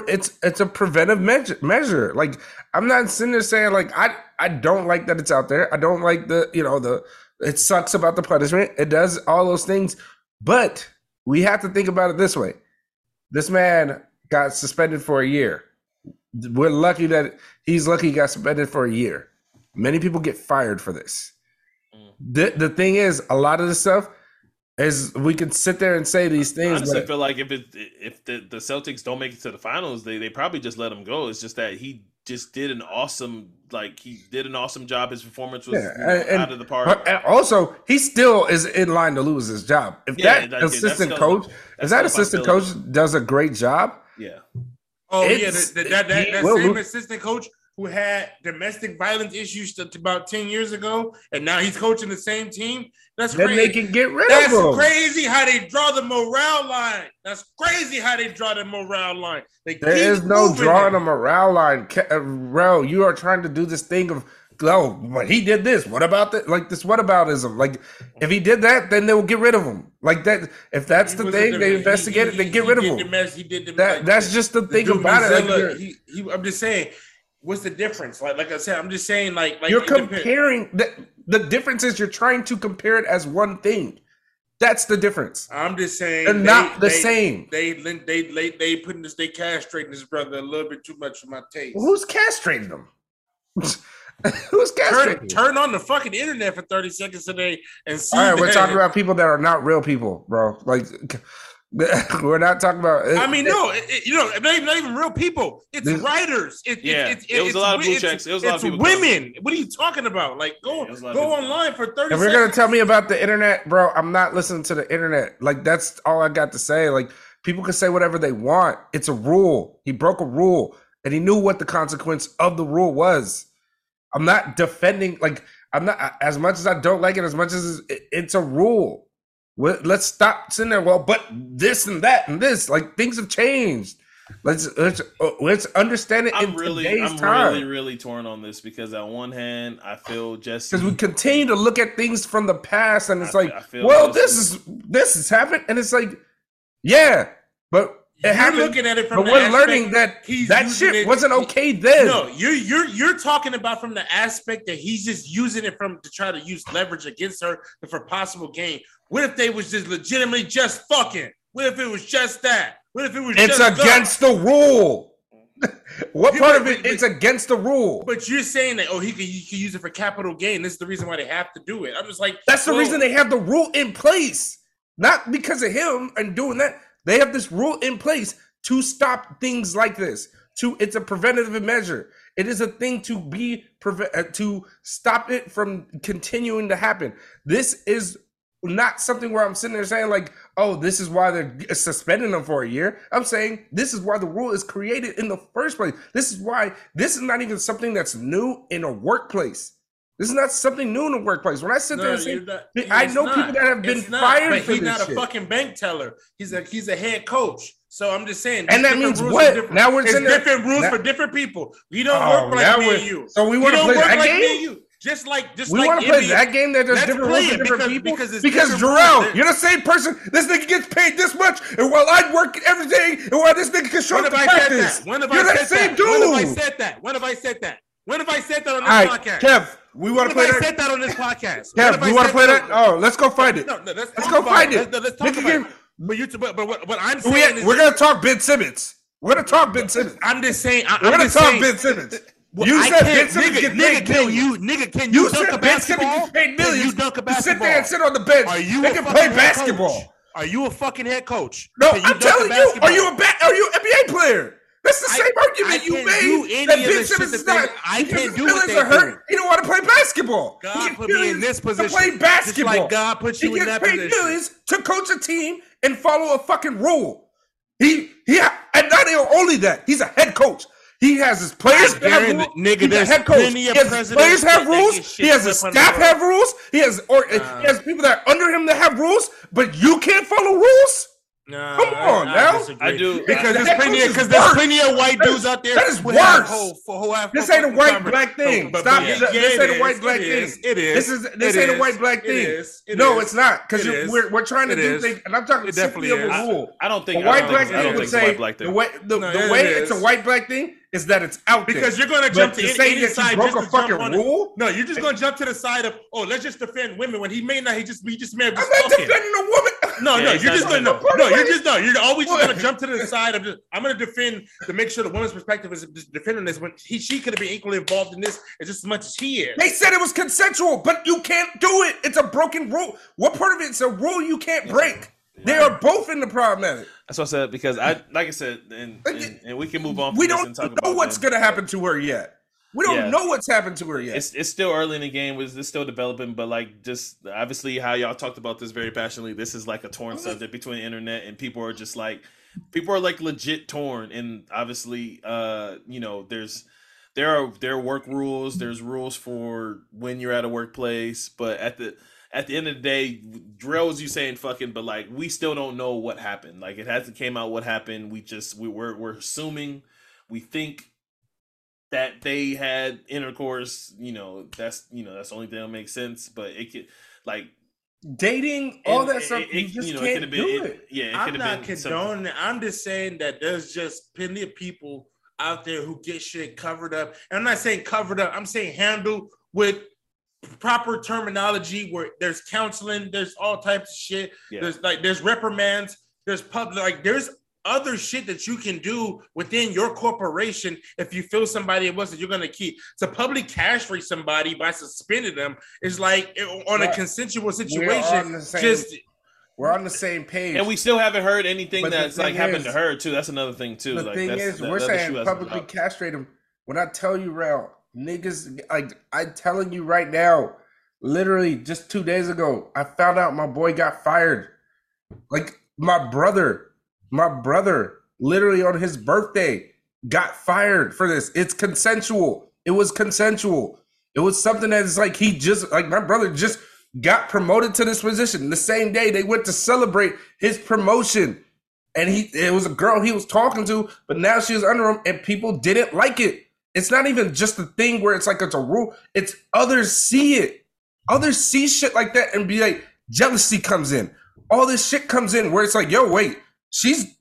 it's it's a preventive measure, measure. Like I'm not sitting there saying like I I don't like that it's out there. I don't like the you know the it sucks about the punishment. It does all those things, but we have to think about it this way. This man got suspended for a year. We're lucky that he's lucky he got suspended for a year. Many people get fired for this. Mm. The the thing is, a lot of the stuff is we could sit there and say these things. I honestly feel like if it if the, the Celtics don't make it to the finals, they they probably just let him go. It's just that he just did an awesome like he did an awesome job. His performance was yeah, and, you know, out of the park. And also, he still is in line to lose his job. If yeah, that, assistant coach, if that assistant coach does a great job, yeah. Oh yeah, that that, that, that same lose. assistant coach who had domestic violence issues to, to about 10 years ago, and now he's coaching the same team. That's then crazy. they can get rid That's of him. That's crazy how they draw the morale line. That's crazy how they draw the morale line. They there is no drawing a morale line. Bro, uh, you are trying to do this thing of oh, but he did this. What about that? Like this what aboutism? Like if he did that, then they will get rid of him. Like that. If that's he the thing, the, they investigate it, they get rid of him. The mess, he did the that, that's just the thing about it. Like, he, he, I'm just saying what's the difference? Like, like I said, I'm just saying, like, like you're comparing the the difference is you're trying to compare it as one thing. That's the difference. I'm just saying they're they, not the they, same. They they they they putting this they castrating this brother a little bit too much for my taste. Well, who's castrating them? Who's turn, turn on the fucking internet for 30 seconds today and see. All right, that. we're talking about people that are not real people, bro. Like we're not talking about. I mean, no, it, it, you know, not even, not even real people. It's this, writers. It, yeah, it, it was a lot of blue checks. It was a lot of people. Women. Coming. What are you talking about? Like, go yeah, go online for thirty. If you're gonna tell me about the internet, bro, I'm not listening to the internet. Like, that's all I got to say. Like, people can say whatever they want. It's a rule. He broke a rule, and he knew what the consequence of the rule was. I'm not defending. Like, I'm not as much as I don't like it. As much as it's a rule let's stop sitting there. Well, but this and that and this, like things have changed. Let's let's uh, let's understand it. I'm really, I'm time. really, really torn on this because on one hand, I feel just because we continue to look at things from the past, and it's I, like, I well, this is this has happened, and it's like, yeah, but it you're looking at it from but we're learning that that shit it, wasn't okay then. No, you're you're you're talking about from the aspect that he's just using it from to try to use leverage against her for possible gain. What if they was just legitimately just fucking? What if it was just that? What if it was? Just it's against the rule. what part of it? It's against the rule. But you're saying that oh he could, he can use it for capital gain. This is the reason why they have to do it. I'm just like that's the reason they have the rule in place, not because of him and doing that. They have this rule in place to stop things like this. To it's a preventative measure. It is a thing to be prevent uh, to stop it from continuing to happen. This is not something where I'm sitting there saying like, "Oh, this is why they're suspending them for a year." I'm saying this is why the rule is created in the first place. This is why this is not even something that's new in a workplace. This is not something new in the workplace. When I sit no, there and say, not, I know not. people that have been not, fired but for he's not a fucking bank teller. He's a he's a head coach. So I'm just saying, and that means what? Now we're saying different rules now, for different people. We don't oh, work like me and you. So we want to play that like game. Just like, just we like want to play that game that there's different rules for different because, people. Because, because Jarrell, you're the same person. This nigga gets paid this much, and while I work everything, and while this nigga can show up to practice, when have I said that? dude. When have I said that? When have I said that? When have I said that on this right, podcast? Kev, we want to play that. I said that on this podcast. Kev, we want to play that. Oh, let's go find it. No, no, let's, let's go find it. Let's, let's talk about it. But you, but, but what, what I'm saying we, is, we're gonna talk Ben Simmons. We're gonna talk Ben Simmons. I'm just saying. I, we're I'm gonna talk saying, Ben Simmons. Well, you said Ben Simmons nigga, get nigga, can you, nigga, can you, you dunk a basketball? Simmons paid millions. Can you dunk a basketball? You sit there and sit on the bench. Are you they can play basketball. Coach? Are you a fucking head coach? No, I'm telling you. Are you a ba- Are you an NBA player? That's the same I, argument I you made. That Ben Simmons is not. I can't do what they are hurt. He don't want to play basketball. God put me in this position to play basketball. Just like God put you he in that position. He gets paid millions to coach a team and follow a fucking rule. He he and not only that, he's a head coach. He has his players have rules. Nigga, a head coach. He has his players have rules. He has his staff have rules. He has or uh, he has people that are under him that have rules, but you can't follow rules. Nah, Come on I, now. I, I do because there's plenty because there's plenty of white dudes out there. That is worse. Whole, whole, whole, this ain't a white black thing. But, Stop. Yeah, this ain't a white black thing. It is. This is this ain't a white black thing. No, it's not because we're we're trying to do things, and I'm talking simply of a rule. I don't think a white black thing would say the way the way it's a white black thing is that it's out because there. you're going to jump to, to any side. Broke a fucking rule. No, you're just going to jump to the side of oh, let's just defend women when he may not. He just he just may have just. I'm not defending a woman. No, yeah, no, you're just going to no, no, you're just no, you're always just going to jump to the side of just. I'm going to defend to make sure the woman's perspective is defending this when he she could have been equally involved in this as just as much as he is. They said it was consensual, but you can't do it. It's a broken rule. What part of it is a rule you can't break? They are both in the problematic. That's what I said because I, like I said, and, and, and we can move on. we don't know what's going to happen to her yet. We don't yeah. know what's happened to her yet. It's, it's still early in the game. It's, it's still developing, but like just obviously how y'all talked about this very passionately. This is like a torn subject between the internet and people are just like people are like legit torn. And obviously, uh, you know, there's there are there are work rules. There's rules for when you're at a workplace, but at the at the end of the day, drills you saying fucking, but like we still don't know what happened. Like it hasn't came out what happened. We just we we're we're assuming, we think that they had intercourse. You know, that's you know that's the only thing that makes sense. But it could like dating all that stuff. It, it, you just you know, can't it do it. it. Yeah, I'm not condoning it. I'm just saying that there's just plenty of people out there who get shit covered up. And I'm not saying covered up. I'm saying handle with proper terminology where there's counseling, there's all types of shit. Yeah. There's like there's reprimands, there's public like there's other shit that you can do within your corporation if you feel somebody it wasn't you're gonna keep to public castrate somebody by suspending them is like eh, on a consensual situation. Just we're on the same page, and we still haven't heard anything but that's like is, happened to her too. That's another thing too. The like, thing is, we're saying publicly castrate him. When I tell you, Rel, niggas, like I'm telling you right now, literally just two days ago, I found out my boy got fired. Like my brother, my brother, literally on his birthday, got fired for this. It's consensual. It was consensual. It was something that is like he just like my brother just got promoted to this position. The same day they went to celebrate his promotion. And he it was a girl he was talking to, but now she was under him and people didn't like it. It's not even just a thing where it's like it's a rule. It's others see it. Others see shit like that and be like, jealousy comes in. All this shit comes in where it's like, yo, wait, she's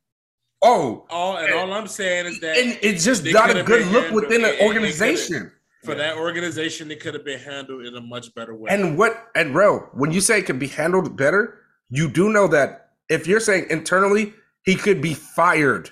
oh. All and, and all I'm saying is that and it's just not a good look within an organization for yeah. that organization, it could have been handled in a much better way. And what and Rel, when you say it can be handled better, you do know that if you're saying internally he could be fired,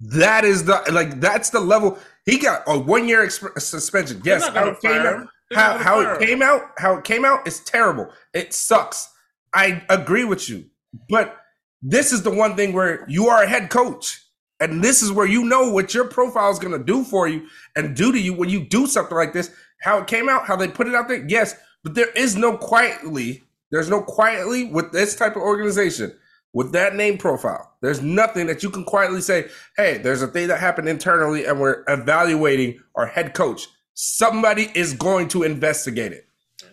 that is the like that's the level he got a one year exp- suspension. Yes, how it came out, how, how it came out, how it came out is terrible. It sucks. I agree with you, but this is the one thing where you are a head coach. And this is where you know what your profile is going to do for you and do to you when you do something like this. How it came out, how they put it out there, yes, but there is no quietly, there's no quietly with this type of organization, with that name profile. There's nothing that you can quietly say, hey, there's a thing that happened internally and we're evaluating our head coach. Somebody is going to investigate it.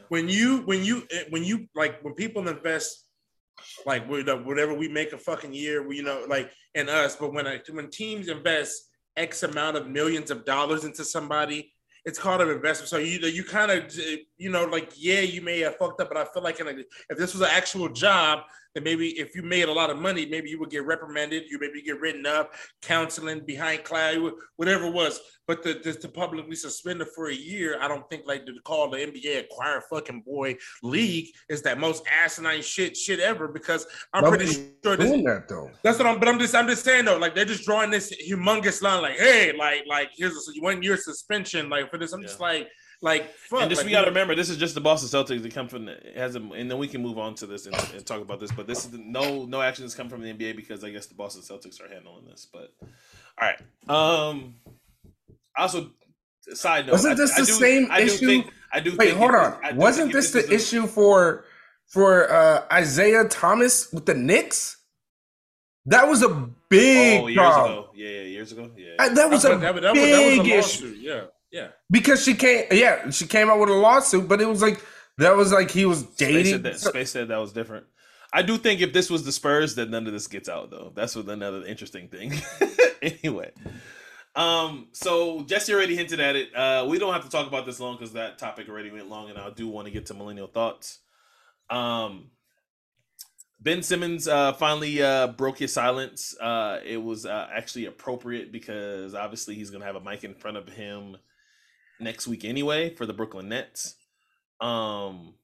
When you, when you, eh, when you, like, when people invest like whatever we make a fucking year, you know, like in us. But when I, when teams invest X amount of millions of dollars into somebody, it's called an investment. So you you kind of you know like yeah, you may have fucked up, but I feel like a, if this was an actual job, then maybe if you made a lot of money, maybe you would get reprimanded, you maybe get written up, counseling behind cloud, whatever it was. But the, the, to publicly suspend it for a year, I don't think like to call the NBA acquire fucking boy league is that most asinine shit shit ever because I'm Nobody's pretty sure this, doing that though. That's what I'm. But I'm just I'm just saying though, like they're just drawing this humongous line, like hey, like like here's a one year suspension, like for this. I'm yeah. just like like, fuck, and just like, we got to remember, this is just the Boston Celtics that come from the, has a, and then we can move on to this and, and talk about this. But this is the, no no actions come from the NBA because I guess the Boston Celtics are handling this. But all right, um, also side note, wasn't this I, the I do, same I issue? Think, I do. Wait, hold on. wasn't this, this the issue for for uh Isiah Thomas with the Knicks? That was a big oh, years problem. ago. Yeah, yeah, years ago. Yeah, that was a that, that, big that was, issue. Yeah. Yeah. Because she came, yeah, she came out with a lawsuit, but it was like that was like he was dating. Space said that, Space said that was different. I do think if this was the Spurs, that none of this gets out though. That's what another interesting thing. anyway, um, so Jesse already hinted at it. Uh, we don't have to talk about this long because that topic already went long, and I do want to get to millennial thoughts. Um, Ben Simmons uh, finally uh, broke his silence. Uh, it was uh, actually appropriate because obviously he's going to have a mic in front of him next week anyway for the Brooklyn Nets. Um,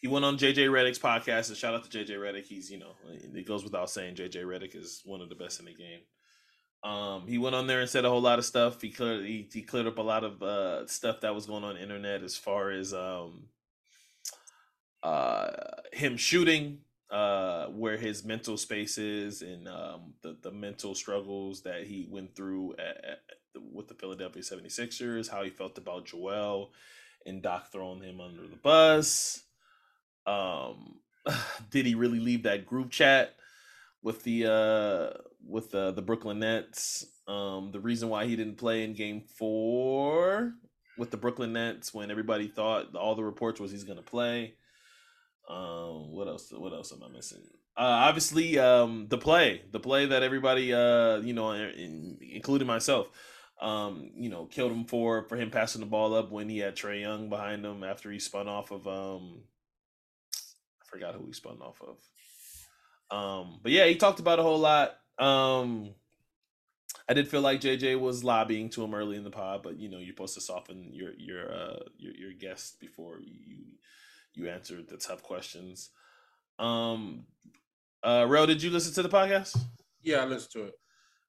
he went on JJ Redick's podcast and shout out to JJ Redick. He's you know it goes without saying JJ Redick is one of the best in the game. Um, he went on there and said a whole lot of stuff. He cleared he, he cleared up a lot of uh, stuff that was going on, on internet as far as um, uh, him shooting, uh, where his mental space is, and um, the the mental struggles that he went through at, at, with the Philadelphia 76ers, how he felt about Joel and Doc throwing him under the bus. Um, did he really leave that group chat with the uh with the the Brooklyn Nets? Um, the reason why he didn't play in game 4 with the Brooklyn Nets when everybody thought all the reports was he's to play. Um, what else? What else am I missing? Uh, obviously, um, the play, the play that everybody, uh, you know, in, including myself, um, you know, killed him for for him passing the ball up when he had Trae Young behind him after he spun off of um I forgot who he spun off of. Um, but yeah, he talked about a whole lot. Um I did feel like JJ was lobbying to him early in the pod, but you know, you're supposed to soften your your uh your your guest before you you answer the tough questions. Um uh Rel, did you listen to the podcast? Yeah, I listened to it.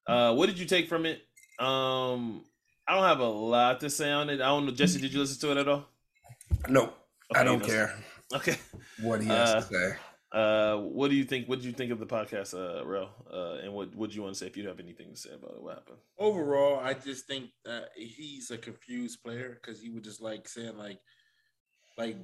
Uh, what did you take from it? Um, I don't have a lot to say on it. I don't know, Jesse. Did you listen to it at all? No, Okay, I don't care Okay. what he has Uh, to say. Uh, what do you think? What did you think of the podcast, uh, Rel? Uh, and what would you want to say if you have anything to say about it? What happened? Overall, I just think that he's a confused player because he was just like saying like, like,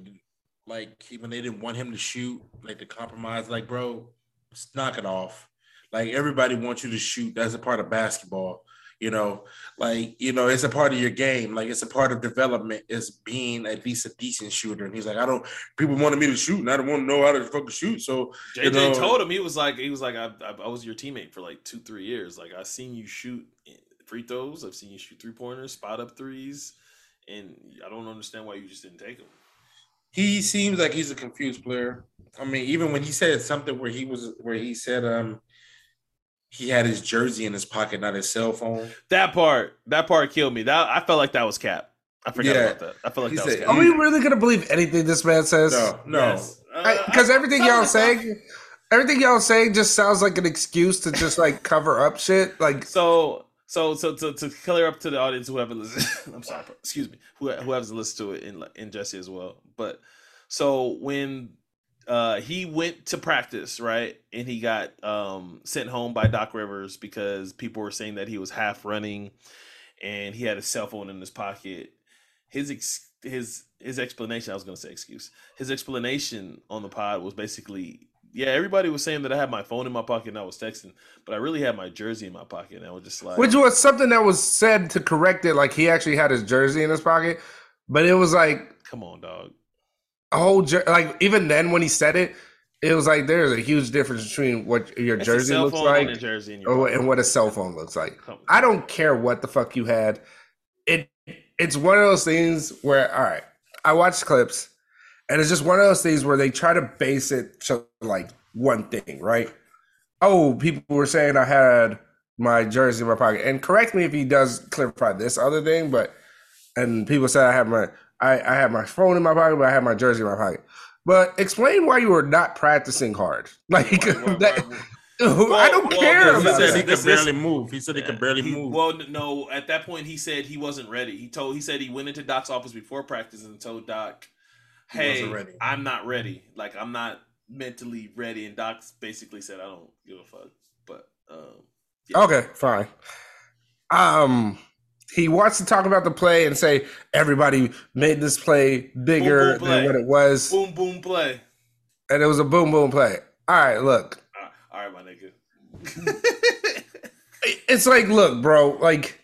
like he, when they didn't want him to shoot, like the compromise, like bro, just knock it off. Like everybody wants you to shoot. That's a part of basketball. You know, like you know, it's a part of your game. Like it's a part of development. Is being at least a decent shooter. And he's like, I don't. People wanted me to shoot, and I don't want to know how to fucking shoot. So JJ You know- told him he was like he was like I, I I was your teammate for like two three years. Like i've seen you shoot free throws. I've seen you shoot three pointers, spot up threes, and I don't understand why you just didn't take them. he seems like he's a confused player. I mean, even when he said something where he was where he said um he had his jersey in his pocket, not his cell phone. That part that part killed me. That I felt like that was cap. I forgot Yeah. about that. I felt like He that was said- cap. Are we really gonna believe anything this man says? No, no. Yes. Uh, Because I- everything y'all the stuff- saying, everything y'all saying just sounds like an excuse to just like cover up shit. Like, So so so to, to clear up to the audience who haven't listened, I'm sorry, excuse me, who who hasn't listened to it in in Jesse as well. But so when uh he went to practice, right, and he got um sent home by Doc Rivers because people were saying that he was half running, and he had a cell phone in his pocket. His ex- his his explanation, I was gonna say excuse. His explanation on the pod was basically. Yeah, everybody was saying that I had my phone in my pocket and I was texting, but I really had my jersey in my pocket and I was just like, which was something that was said to correct it. Like he actually had his jersey in his pocket, but it was like come on, dog. A whole jer- like even then when he said it, it was like there's a huge difference between what your It's jersey looks like and jersey or, and what a cell phone looks like. I don't care what the fuck you had. It it's one of those things where all right, I watch clips and it's just one of those things where they try to base it to like one thing, right? Oh, people were saying I had my jersey in my pocket. And correct me if he does clarify this other thing, but and people said I have my I, I had my phone in my pocket, but I had my jersey in my pocket. But explain why you were not practicing hard. Like Why- that, why- I don't well, care this He about is- said he that. this- could barely move. He said he could barely He- move. Well, no. At that point, he said he wasn't ready. He told he said he went into Doc's office before practice and told Doc, "Hey, wasn't. I'm not ready. Like I'm not mentally ready." And Doc basically said, "I don't give a fuck." But um, yeah. Okay, fine. Um, he wants to talk about the play and say everybody made this play bigger Boom, boom, play. than what it was, boom, boom, play. and it was a boom boom play. All right, look, Ah, All right, my nigga. it's like, look, bro, like,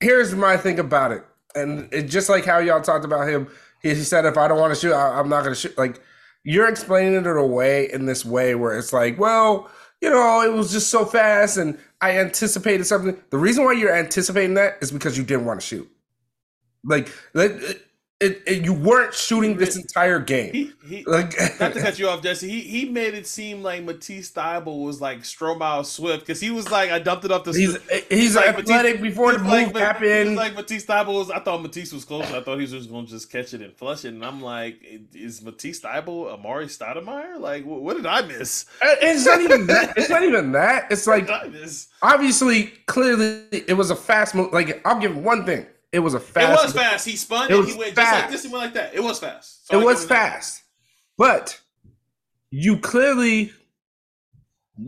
here's my thing about it, and it, just like how y'all talked about him, he said, if I don't want to shoot, I, I'm not going to shoot. Like, you're explaining it away in this way where it's like, well, you know, it was just so fast, and I anticipated something. The reason why you're anticipating that is because you didn't want to shoot. Like, it, it, you weren't shooting this entire game. he he. Like, Not to cut you off, Jesse. He he made it seem like Matisse Thybulle was like Stromile Swift because he was like, I dumped it off the. he's he's like athletic before the move like, happened. Like Matisse Thybulle was. I thought Matisse was close. I thought he was just going to just catch it and flush it. And I'm like, is Matisse Thybulle Amar'e Stoudemire? Like, what, what did I miss? Uh, It's not even that. It's not even that. It's like obviously, clearly, it was a fast move. Like I'll give one thing: it was a fast. it was fast. He spun It and was he went just like this and went like that. It was fast. So It was give him that. fast, but you clearly,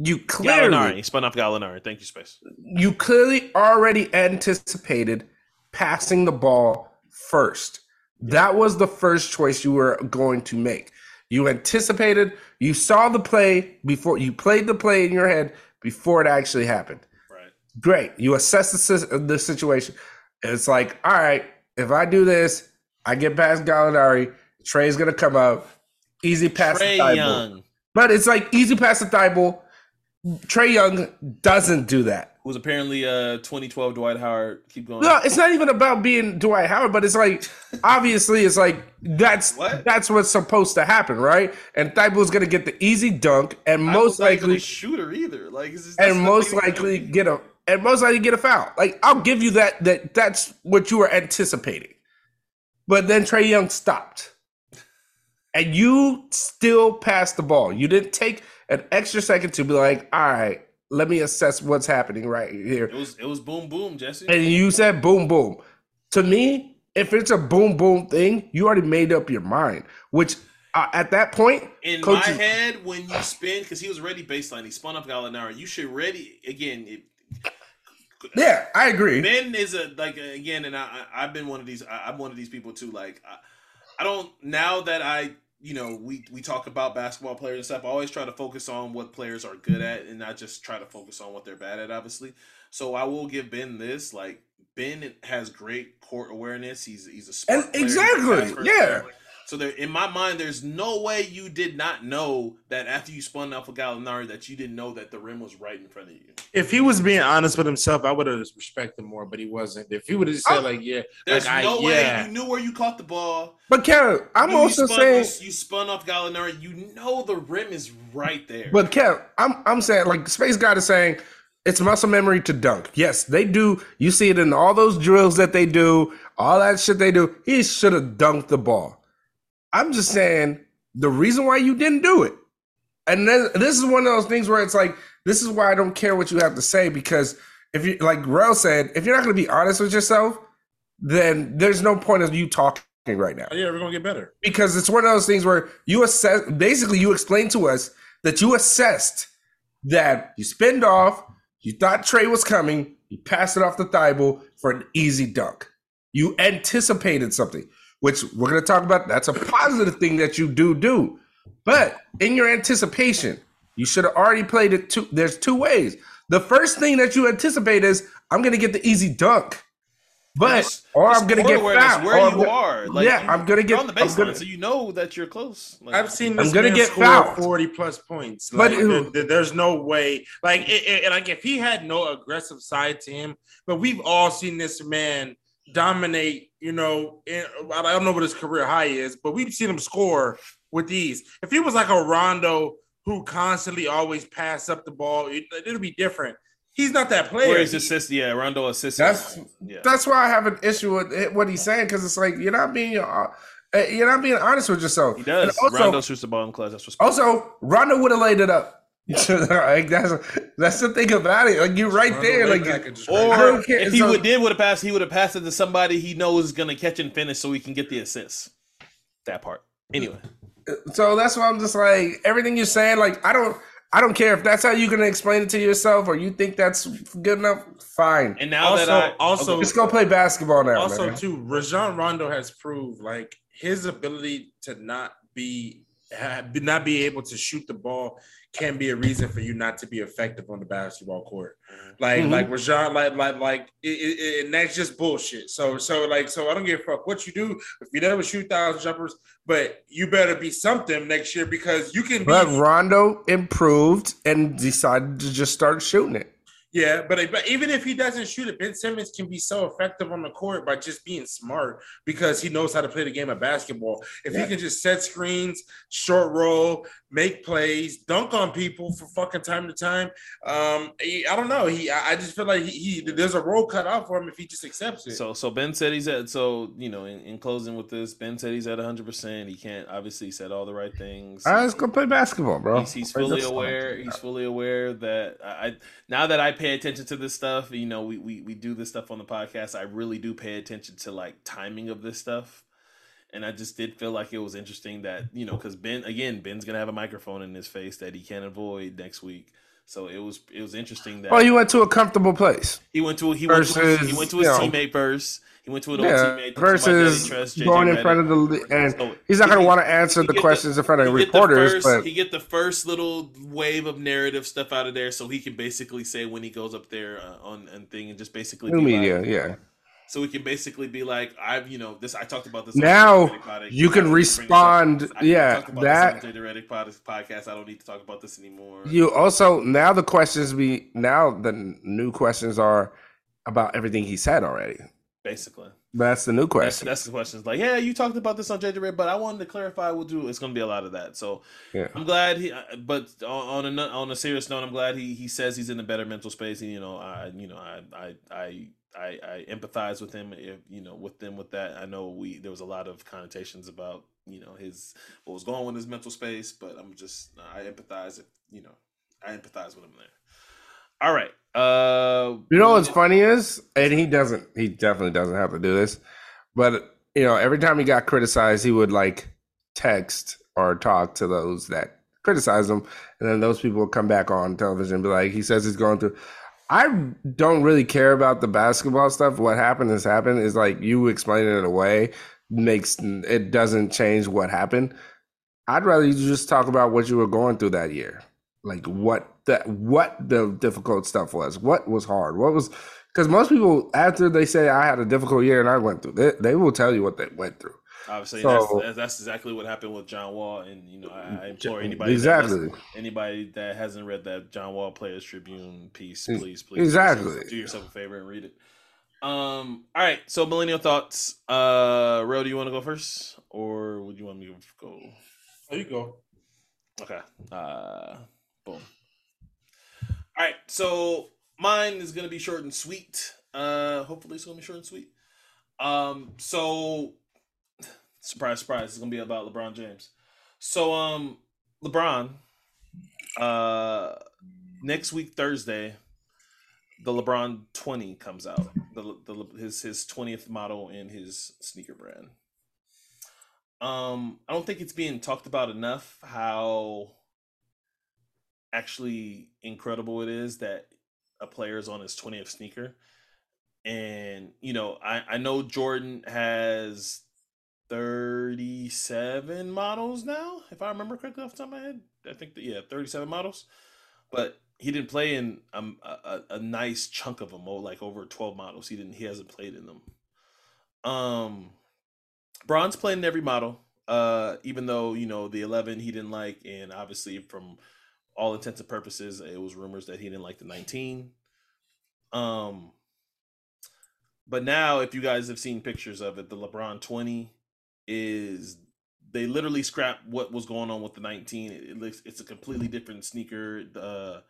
you clearly, Gallinari. He spun off Gallinari. Thank you, Space. you clearly already anticipated passing the ball first. That was the first choice you were going to make. You anticipated, you saw the play before you played the play in your head before it actually happened. Right. Great. You assess the, the situation. It's like, all right, if I do this, I get past Gallinari, Trae's going to come up, easy pass Trae to Young, But it's like easy pass to Thybulle. Trae Young doesn't do that. who was apparently uh 2012 Dwight Howard. Keep going. No, it's not even about being Dwight Howard, but it's like obviously it's like that's What? that's what's supposed to happen, right? And Thybulle's gonna get the easy dunk and most was not even likely shooter either. Like, just, and most likely get a and most likely get a foul. Like I'll give you that that that's what you were anticipating. But then Trae Young stopped. And you still passed the ball. You didn't take an extra second to be like, all right, let me assess what's happening right here. It was it was boom boom, Jesse. And you said boom boom. To me, if it's a boom boom thing, you already made up your mind. Which uh, at that point, in coaches, my head, when you spin, because he was ready baseline, he spun up Gallinari. You should ready again. It, yeah, I agree. Ben is a like again, and I I've been one of these. I, am one of these people too. Like I, I don't now that I you know we we talk about basketball players and stuff. I always try to focus on what players are good at, and not just try to focus on what they're bad at. Obviously, so I will give Ben this. Like Ben has great court awareness. He's he's a smart and exactly yeah. Player. So there, in my mind, there's no way you did not know that after you spun out for Gallinari that you didn't know that the rim was right in front of you. If he was being honest with himself, I would have respected him more, but he wasn't. If he would have said oh, like, "Yeah," there's like, no I, way yeah. you knew where you caught the ball. But Kev, I'm also spun, saying you, you spun off Gallinari. You know the rim is right there. But Kev, I'm I'm saying like Space God is saying it's muscle memory to dunk. Yes, they do. You see it in all those drills that they do, all that shit they do. He should have dunked the ball. I'm just saying the reason why you didn't do it. And then, this is one of those things where it's like, this is why I don't care what you have to say because if you, like Rel said, if you're not going to be honest with yourself, then there's no point of you talking right now. Oh, yeah, we're going to get better. Because it's one of those things where you assess, basically, you explained to us that you assessed that you spinned off, you thought Trae was coming, you passed it off the Thybulle for an easy dunk. You anticipated something which we're going to talk about. That's a positive thing that you do do. But in your anticipation, you should have already played it two. There's two ways. The first thing that you anticipate is I'm going to get the easy dunk. But or I'm gonna get fouled. Where you are, like, yeah, I'm gonna get on the baseline, gonna, so you know that you're close. Like, I've seen this I'm gonna get fouled. forty plus points, like, but there, there's no way. Like, it, it, like if he had no aggressive side to him, but we've all seen this man dominate, you know, in, I don't know what his career high is, but we've seen him score with these. If he was like a Rondo who constantly always pass up the ball, it, will be different. He's not that player. Where he's assist, yeah, Rondo assists. That's yeah. that's why I have an issue with what he's saying because it's like you're not being uh, you're not being honest with yourself. He does. Also, Rondo shoots the ball in class. That's what's also Rondo would have laid it up. like that's that's the thing about it. Like you're right there. Like or if he so, would did would have passed, he would have passed it to somebody he knows is gonna catch and finish, so he can get the assist. That part. Anyway. So that's why I'm just like everything you're saying. Like I don't. I don't care if that's how you're gonna explain it to yourself, or you think that's good enough. Fine. And now also, that I also just let's go play basketball now. Also, man. too, Rajon Rondo has proved like his ability to not be not be able to shoot the ball can be a reason for you not to be effective on the basketball court. Mm-hmm. Like mm-hmm. like Rajon, like like like it, it, and that's just bullshit. So so like so I don't give a fuck what you do if you never shoot thousand jumpers, but you better be something next year because you can. But be- Rondo improved and decided to just start shooting it. Yeah, but, but even if he doesn't shoot it, Ben Simmons can be so effective on the court by just being smart because he knows how to play the game of basketball. If yeah. he can just set screens, short roll, make plays, dunk on people for fucking time to time, um, he, I don't know. He, I just feel like he, he, there's a role cut out for him if he just accepts it. So, so Ben said he's at. So you know, in, in closing with this, Ben said he's at 100. percent He can't obviously said all the right things. I let's go play basketball, bro. He's, he's fully aware. He's fully aware that I now that I pay attention to this stuff, you know, we, we we do this stuff on the podcast. I really do pay attention to like timing of this stuff. And I just did feel like it was interesting that, you know, because Ben again, Ben's gonna have a microphone in his face that he can't avoid next week. So it was it was interesting that Oh, you went to a comfortable place. He went to he versus, went to his, he went to his teammate first. He went to an yeah, old teammate versus trust, going in front of the and so he's not going to want to answer the questions the, in front of reporters. First, but he get the first little wave of narrative stuff out of there, so he can basically say when he goes up there uh, on and thing and just basically new media, like, yeah. So we can basically be like, I've you know this. I talked about this. Now you can respond. Yeah, that Redick podcast. I don't need to talk about this anymore. You also now the questions be now the new questions are about everything he said already basically. That's the new question. That's, that's the question. It's like, yeah, you talked about this on JJ Red, but I wanted to clarify. We'll do. It's going to be a lot of that. So yeah. I'm glad he. Uh, but on, on a on a serious note, I'm glad he he says he's in a better mental space. And, you know, I you know I I I. I, I empathize with him, if, you know, with them with that. I know we there was a lot of connotations about you know his what was going on in his mental space, but I'm just I empathize if you know I empathize with him there. All right. Uh, you know what's funny is, and he doesn't. He definitely doesn't have to do this, but you know, every time he got criticized, he would like text or talk to those that criticize him, and then those people would come back on television and be like, he says he's going through. I don't really care about the basketball stuff. What happened has happened. Is like you explain it away makes it doesn't change what happened. I'd rather you just talk about what you were going through that year, like what that what the difficult stuff was, what was hard, what was because most people after they say I had a difficult year and I went through, they, they will tell you what they went through. Obviously, so, that's, that's exactly what happened with John Wall, and you know I, I implore anybody exactly that anybody that hasn't read that John Wall Players Tribune piece, please, please, exactly, do yourself, do yourself a favor and read it. Um. All right. So millennial thoughts. Uh, Ro, do you want to go first, or would you want me to go? Oh, you go. Okay. Uh. Boom. All right. So mine is gonna be short and sweet. Uh. Hopefully, it's gonna be short and sweet. Um. So, surprise, surprise, it's gonna be about LeBron James. So, um, LeBron. Uh, next week Thursday the LeBron 20 comes out. The, the his his 20th model in his sneaker brand. Um, I don't think it's being talked about enough how actually incredible it is that a player is on his 20th sneaker. And, you know, I, I know Jordan has 37 models now, if I remember correctly off the top of my head. I think that, yeah, 37 models. But he didn't play in um, a, a nice chunk of them, like over 12 models. He didn't. He hasn't played in them. Um, Bron's played in every model. Uh, even though you know the 11 he didn't like, and obviously from all intents and purposes, it was rumors that he didn't like the 19. Um, but now, if you guys have seen pictures of it, the LeBron 20 is they literally scrapped what was going on with the 19. It, it looks it's a completely different sneaker. Uh,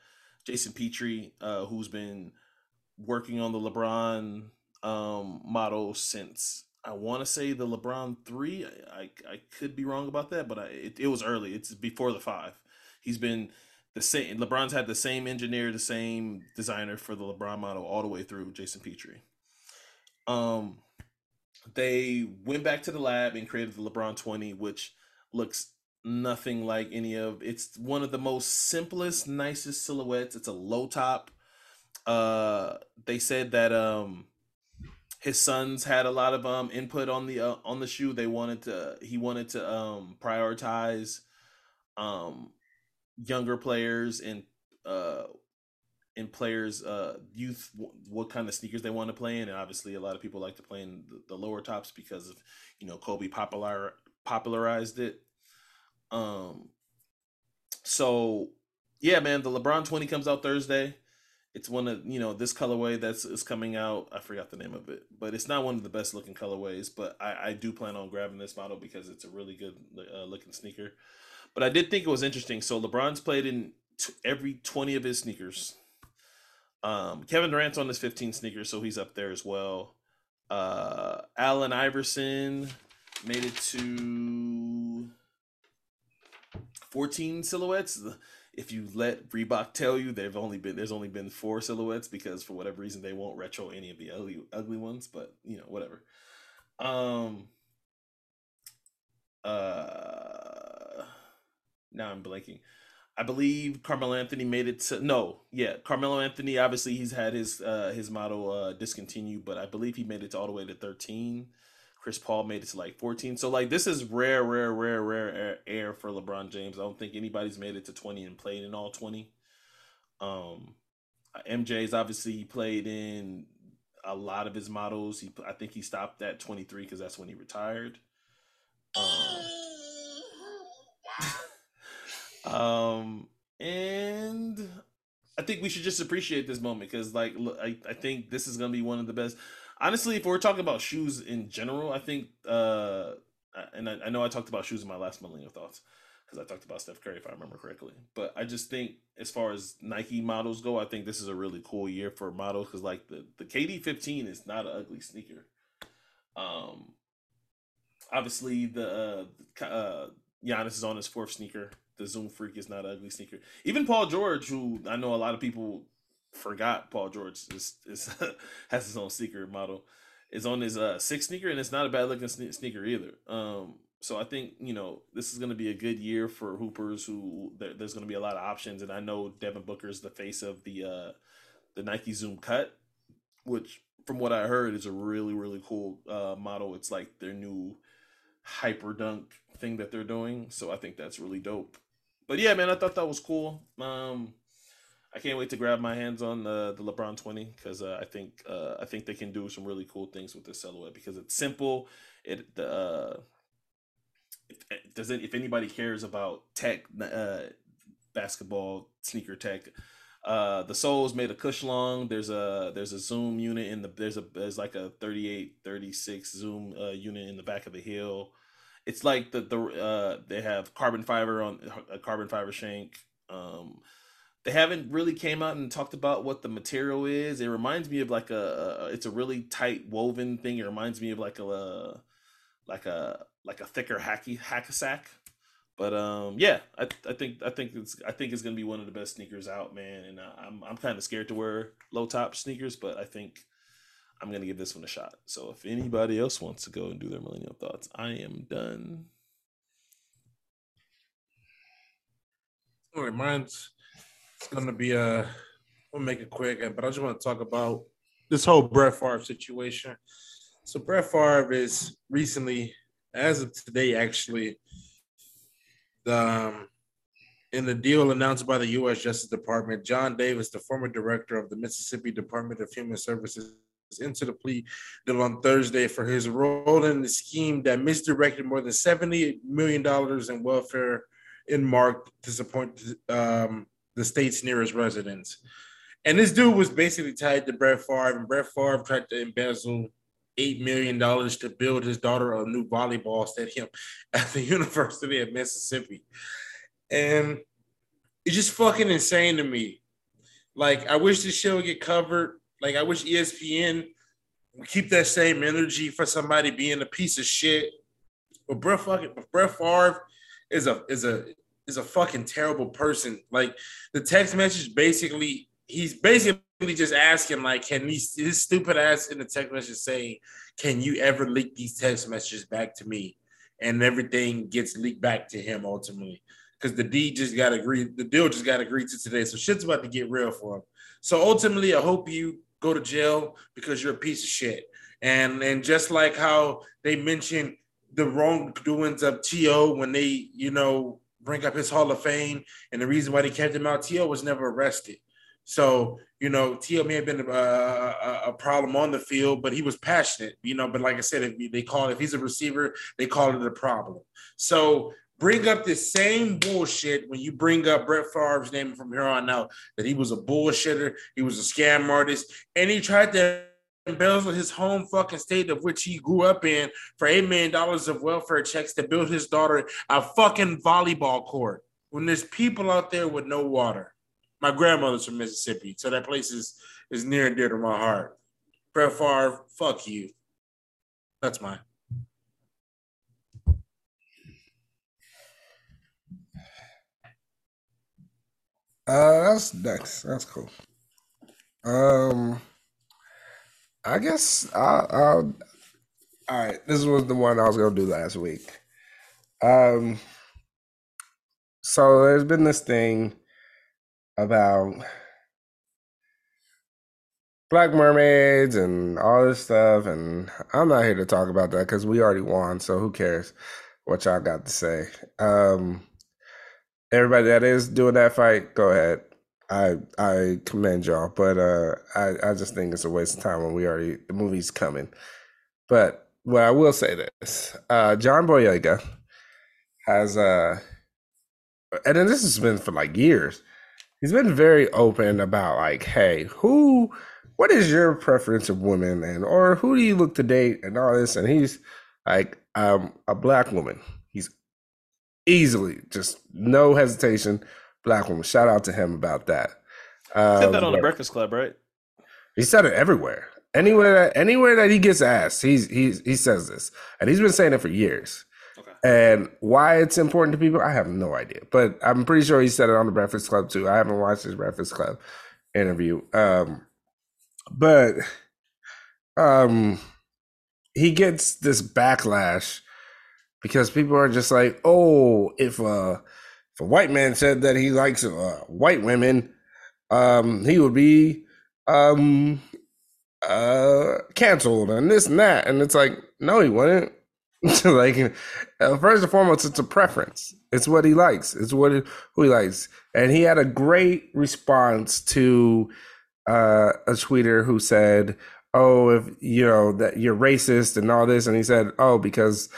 Jason Petrie, uh, who's been working on the LeBron um, model since I want to say the LeBron three. I, I, I could be wrong about that, but I, it, it was early. It's before the five. He's been the same. LeBron's had the same engineer, the same designer for the LeBron model all the way through. Jason Petrie. Um, they went back to the lab and created the LeBron twenty, which looks nothing like any of it's one of the most simplest nicest silhouettes. It's a low top. Uh they said that um his sons had a lot of um input on the uh, on the shoe. They wanted to he wanted to um prioritize um younger players and uh in players uh youth what kind of sneakers they want to play in and obviously a lot of people like to play in the, the lower tops because of you know kobe popular popularized it um, so yeah, man, the LeBron 20 comes out Thursday. It's one of you know this colorway that's is coming out. I forgot the name of it, but it's not one of the best looking colorways. But I, I do plan on grabbing this model because it's a really good uh, looking sneaker. But I did think it was interesting. So LeBron's played in t- every 20 of his sneakers. Um, Kevin Durant's on his 15 sneakers, so he's up there as well. Uh, Allen Iverson made it to 14 silhouettes. If you let Reebok tell you they've only been there's only been four silhouettes because for whatever reason they won't retro any of the ugly ugly ones, but you know, whatever. Um uh now I'm blanking. I believe Carmelo Anthony made it to no, yeah, Carmelo Anthony. Obviously, he's had his uh, his model uh, discontinued, but I believe he made it to all the way to thirteen. Chris Paul made it to like 14. So like this is rare, rare, rare, rare air for LeBron James. I don't think anybody's made it to 20 and played in all 20. Um, MJ's obviously played in a lot of his models. He I think he stopped at 23 because that's when he retired. Um, um and I think we should just appreciate this moment because like I, I think this is gonna be one of the best honestly, if we're talking about shoes in general, I think, uh, and I, I know I talked about shoes in my last millennial thoughts because I talked about Steph Curry if I remember correctly. But I just think as far as Nike models go, I think this is a really cool year for models because like the the KD fifteen is not an ugly sneaker. Um, obviously the uh, uh Giannis is on his fourth sneaker. The Zoom Freak is not an ugly sneaker. Even Paul George, who I know a lot of people forgot Paul George is, is has his own sneaker model. Is on his uh six sneaker, and it's not a bad looking sneaker either. Um, so I think you know this is going to be a good year for hoopers. Who there's going to be a lot of options, and I know Devin Booker is the face of the uh the Nike Zoom Cut, which from what I heard is a really really cool uh model. It's like their new hyper dunk thing that they're doing. So I think that's really dope. But yeah, man, I thought that was cool. Um, I can't wait to grab my hands on the the LeBron twenty because uh, I think uh, I think they can do some really cool things with this silhouette because it's simple. It the uh, if, eh, does it if anybody cares about tech uh, basketball sneaker tech. Uh, the soles made of Cushlon. There's a there's a zoom unit in the there's a there's like a 38 36 zoom uh, unit in the back of the heel it's like the the uh, they have carbon fiber on a carbon fiber shank. Um, they haven't really came out and talked about what the material is. It reminds me of like a, a it's a really tight woven thing. It reminds me of like a like a like a thicker hacky hack a sack. But um, yeah, I, I think I think it's I think it's gonna be one of the best sneakers out, man. And uh, I'm I'm kind of scared to wear low top sneakers, but I think I'm gonna give this one a shot. So if anybody else wants to go and do their millennial thoughts, I am done. All right, mine's it's gonna be a. Uh, we'll make it quick, but I just want to talk about this whole Brett Favre situation. So Brett Favre is recently, as of today, actually, the um, in the deal announced by the U.S. Justice Department, John Davis, the former director of the Mississippi Department of Human Services into the plea deal on Thursday for his role in the scheme that misdirected more than $70 million in welfare in Mark to support um, the state's nearest residents. And this dude was basically tied to Brett Favre, and Brett Favre tried to embezzle $8 million to build his daughter a new volleyball stadium at the University of Mississippi. And it's just fucking insane to me. Like, I wish this show would get covered like I wish ESPN keep that same energy for somebody being a piece of shit. But Brett fucking Brett Favre is a is a is a fucking terrible person. Like the text message basically he's basically just asking like can these this stupid ass in the text message saying can you ever leak these text messages back to me? And everything gets leaked back to him ultimately. Because the deed just got agreed the deal just got agreed to today. So shit's about to get real for him. So ultimately i hope you go to jail because you're a piece of shit. And and just like how they mentioned the wrongdoings of T.O. when they, you know, bring up his Hall of Fame and the reason why they kept him out, T.O. was never arrested. So, you know, T.O. may have been a, a, a, problem on the field, but he was passionate, you know. But like I said, if they call if he's a receiver, they call it a problem. So bring up the same bullshit when you bring up Brett Favre's name from here on out that he was a bullshitter, he was a scam artist, and he tried to embezzle his home fucking state of which he grew up in for eight million dollars of welfare checks to build his daughter a fucking volleyball court when there's people out there with no water. My grandmother's from Mississippi, so that place is is near and dear to my heart. Brett Favre, fuck you. That's mine. Uh, that's nice. That's cool. Um, I guess I, I. All right, this was the one I was gonna do last week. Um, so there's been this thing about black mermaids and all this stuff, and I'm not here to talk about that because we already won. So who cares what y'all got to say? Um everybody that is doing that fight, go ahead. I I commend y'all, but uh, I I just think it's a waste of time when we already the movie's coming. But what I will say this, uh, John Boyega has uh, and then this has been for like years. He's been very open about like, hey, who, what is your preference of women, and or who do you look to date, and all this, and he's like, um, a black woman easily, just no hesitation, black woman. Shout out to him about that. Um, said that on the Breakfast Club, right? He said it everywhere. Anywhere that anywhere that he gets asked, he's he's he says this, and he's been saying it for years. Okay. And why it's important to people, I have no idea. But I'm pretty sure he said it on the Breakfast Club too. I haven't watched his Breakfast Club interview. Um, but um, he gets this backlash because people are just like, oh, if a if a white man said that he likes uh, white women, um, he would be um uh canceled and this and that, and it's like, no, he wouldn't. like, uh, first and foremost, it's a preference. It's what he likes. It's what it, who he likes, and he had a great response to uh, a tweeter who said, "Oh, if you know that you're racist and all this," and he said, "Oh, because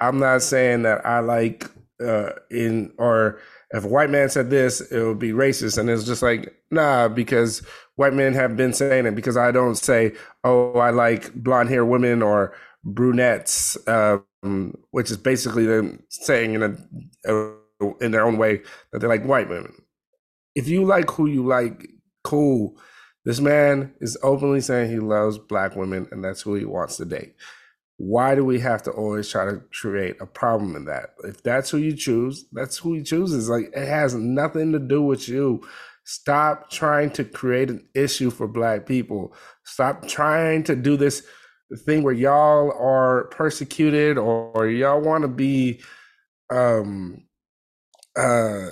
I'm not saying that I like uh, in or." If a white man said this, it would be racist. And it's just like, nah, because white men have been saying it. Because I don't say, oh, I like blonde hair women or brunettes, um, which is basically them saying in a, in their own way that they like white women. If you like who you like, cool. This man is openly saying he loves black women and that's who he wants to date. Why do we have to always try to create a problem in that? If that's who you choose, that's who he chooses. Like it has nothing to do with you. Stop trying to create an issue for black people. Stop trying to do this thing where y'all are persecuted or, or y'all want to be um uh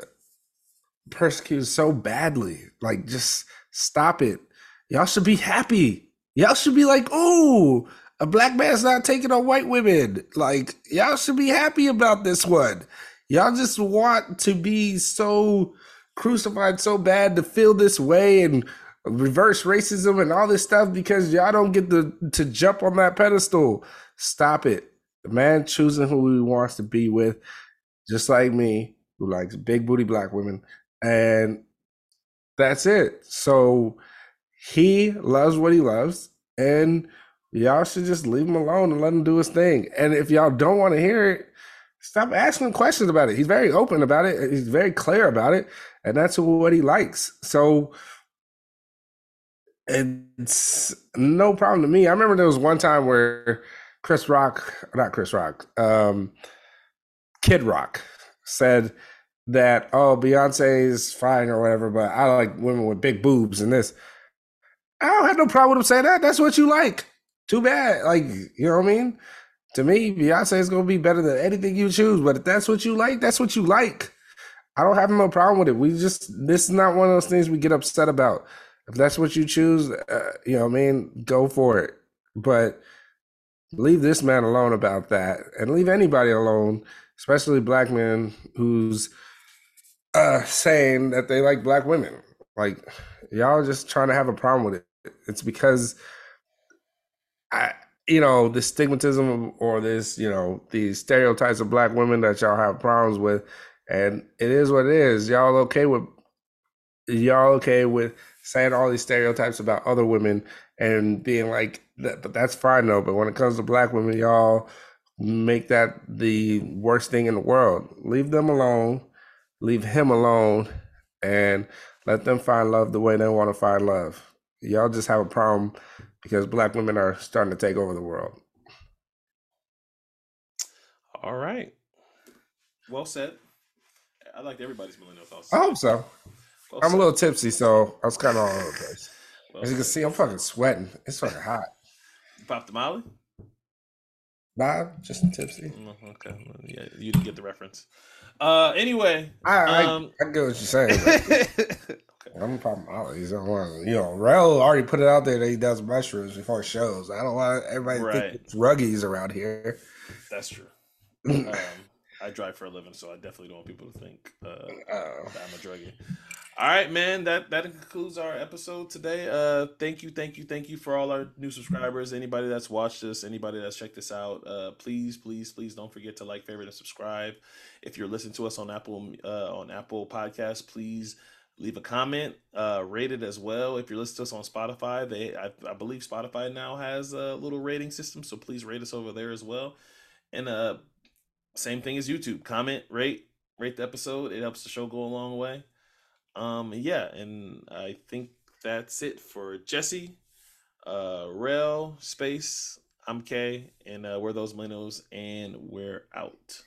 persecuted so badly like just stop it y'all should be happy y'all should be like oh a black man's not taking on white women like y'all should be happy about this one y'all just want to be so crucified so bad to feel this way and reverse racism and all this stuff because y'all don't get to to jump on that pedestal. Stop it. The man choosing who he wants to be with, just like me, who likes big booty black women, and that's it. So he loves what he loves, and y'all should just leave him alone and let him do his thing. And if y'all don't want to hear it, stop asking questions about it. He's very open about it. He's very clear about it, and that's what he likes. So it's no problem to me. I remember there was one time where Chris Rock, not Chris Rock, um, Kid Rock said that oh Beyonce is fine or whatever, but I like women with big boobs and this. I don't have no problem with him saying that. That's what you like. Too bad. Like you know what I mean. To me, Beyonce is gonna be better than anything you choose. But if that's what you like, that's what you like. I don't have no problem with it. We just this is not one of those things we get upset about if that's what you choose, uh, you know, what I mean, go for it. But leave this man alone about that, and leave anybody alone, especially black men who's uh, saying that they like black women. Like y'all just trying to have a problem with it. It's because I, you know, the stigmatism or this, you know, these stereotypes of black women that y'all have problems with, and it is what it is. Y'all okay with y'all okay with saying all these stereotypes about other women and being like but that's fine though. But when it comes to black women, y'all make that the worst thing in the world. Leave them alone, leave him alone, and let them find love the way they want to find love. Y'all just have a problem because black women are starting to take over the world. All right. Well said. I liked everybody's millennial thoughts. I hope so. Well, I'm a little tipsy, so I was kind of all over the place. Well, As you can see, I'm fucking sweating. It's fucking hot. You popped the Molly? Nah, just tipsy. Mm, okay, yeah, you didn't get the reference. Uh, anyway, I um, I, I get what you're saying. I'm popping Molly's. I don't want you know. Rel already put it out there that he does mushrooms before shows. I don't want everybody right. think it's ruggies around here. That's true. um, I drive for a living, so I definitely don't want people to think uh, that I'm a druggie. All right, man. That that concludes our episode today. Uh, thank you, thank you, thank you for all our new subscribers. Anybody that's watched this, anybody that's checked this out, uh, please, please, please don't forget to like, favorite, and subscribe. If you're listening to us on Apple uh, on Apple Podcasts, please leave a comment, uh, rate it as well. If you're listening to us on Spotify, they I, I believe Spotify now has a little rating system, so please rate us over there as well. And uh, same thing as YouTube. Comment, rate, rate the episode. It helps the show go a long way. Um, yeah, and I think that's it for Jesse, uh, Rel, Space, I'm K, and uh, we're those Minos, and we're out.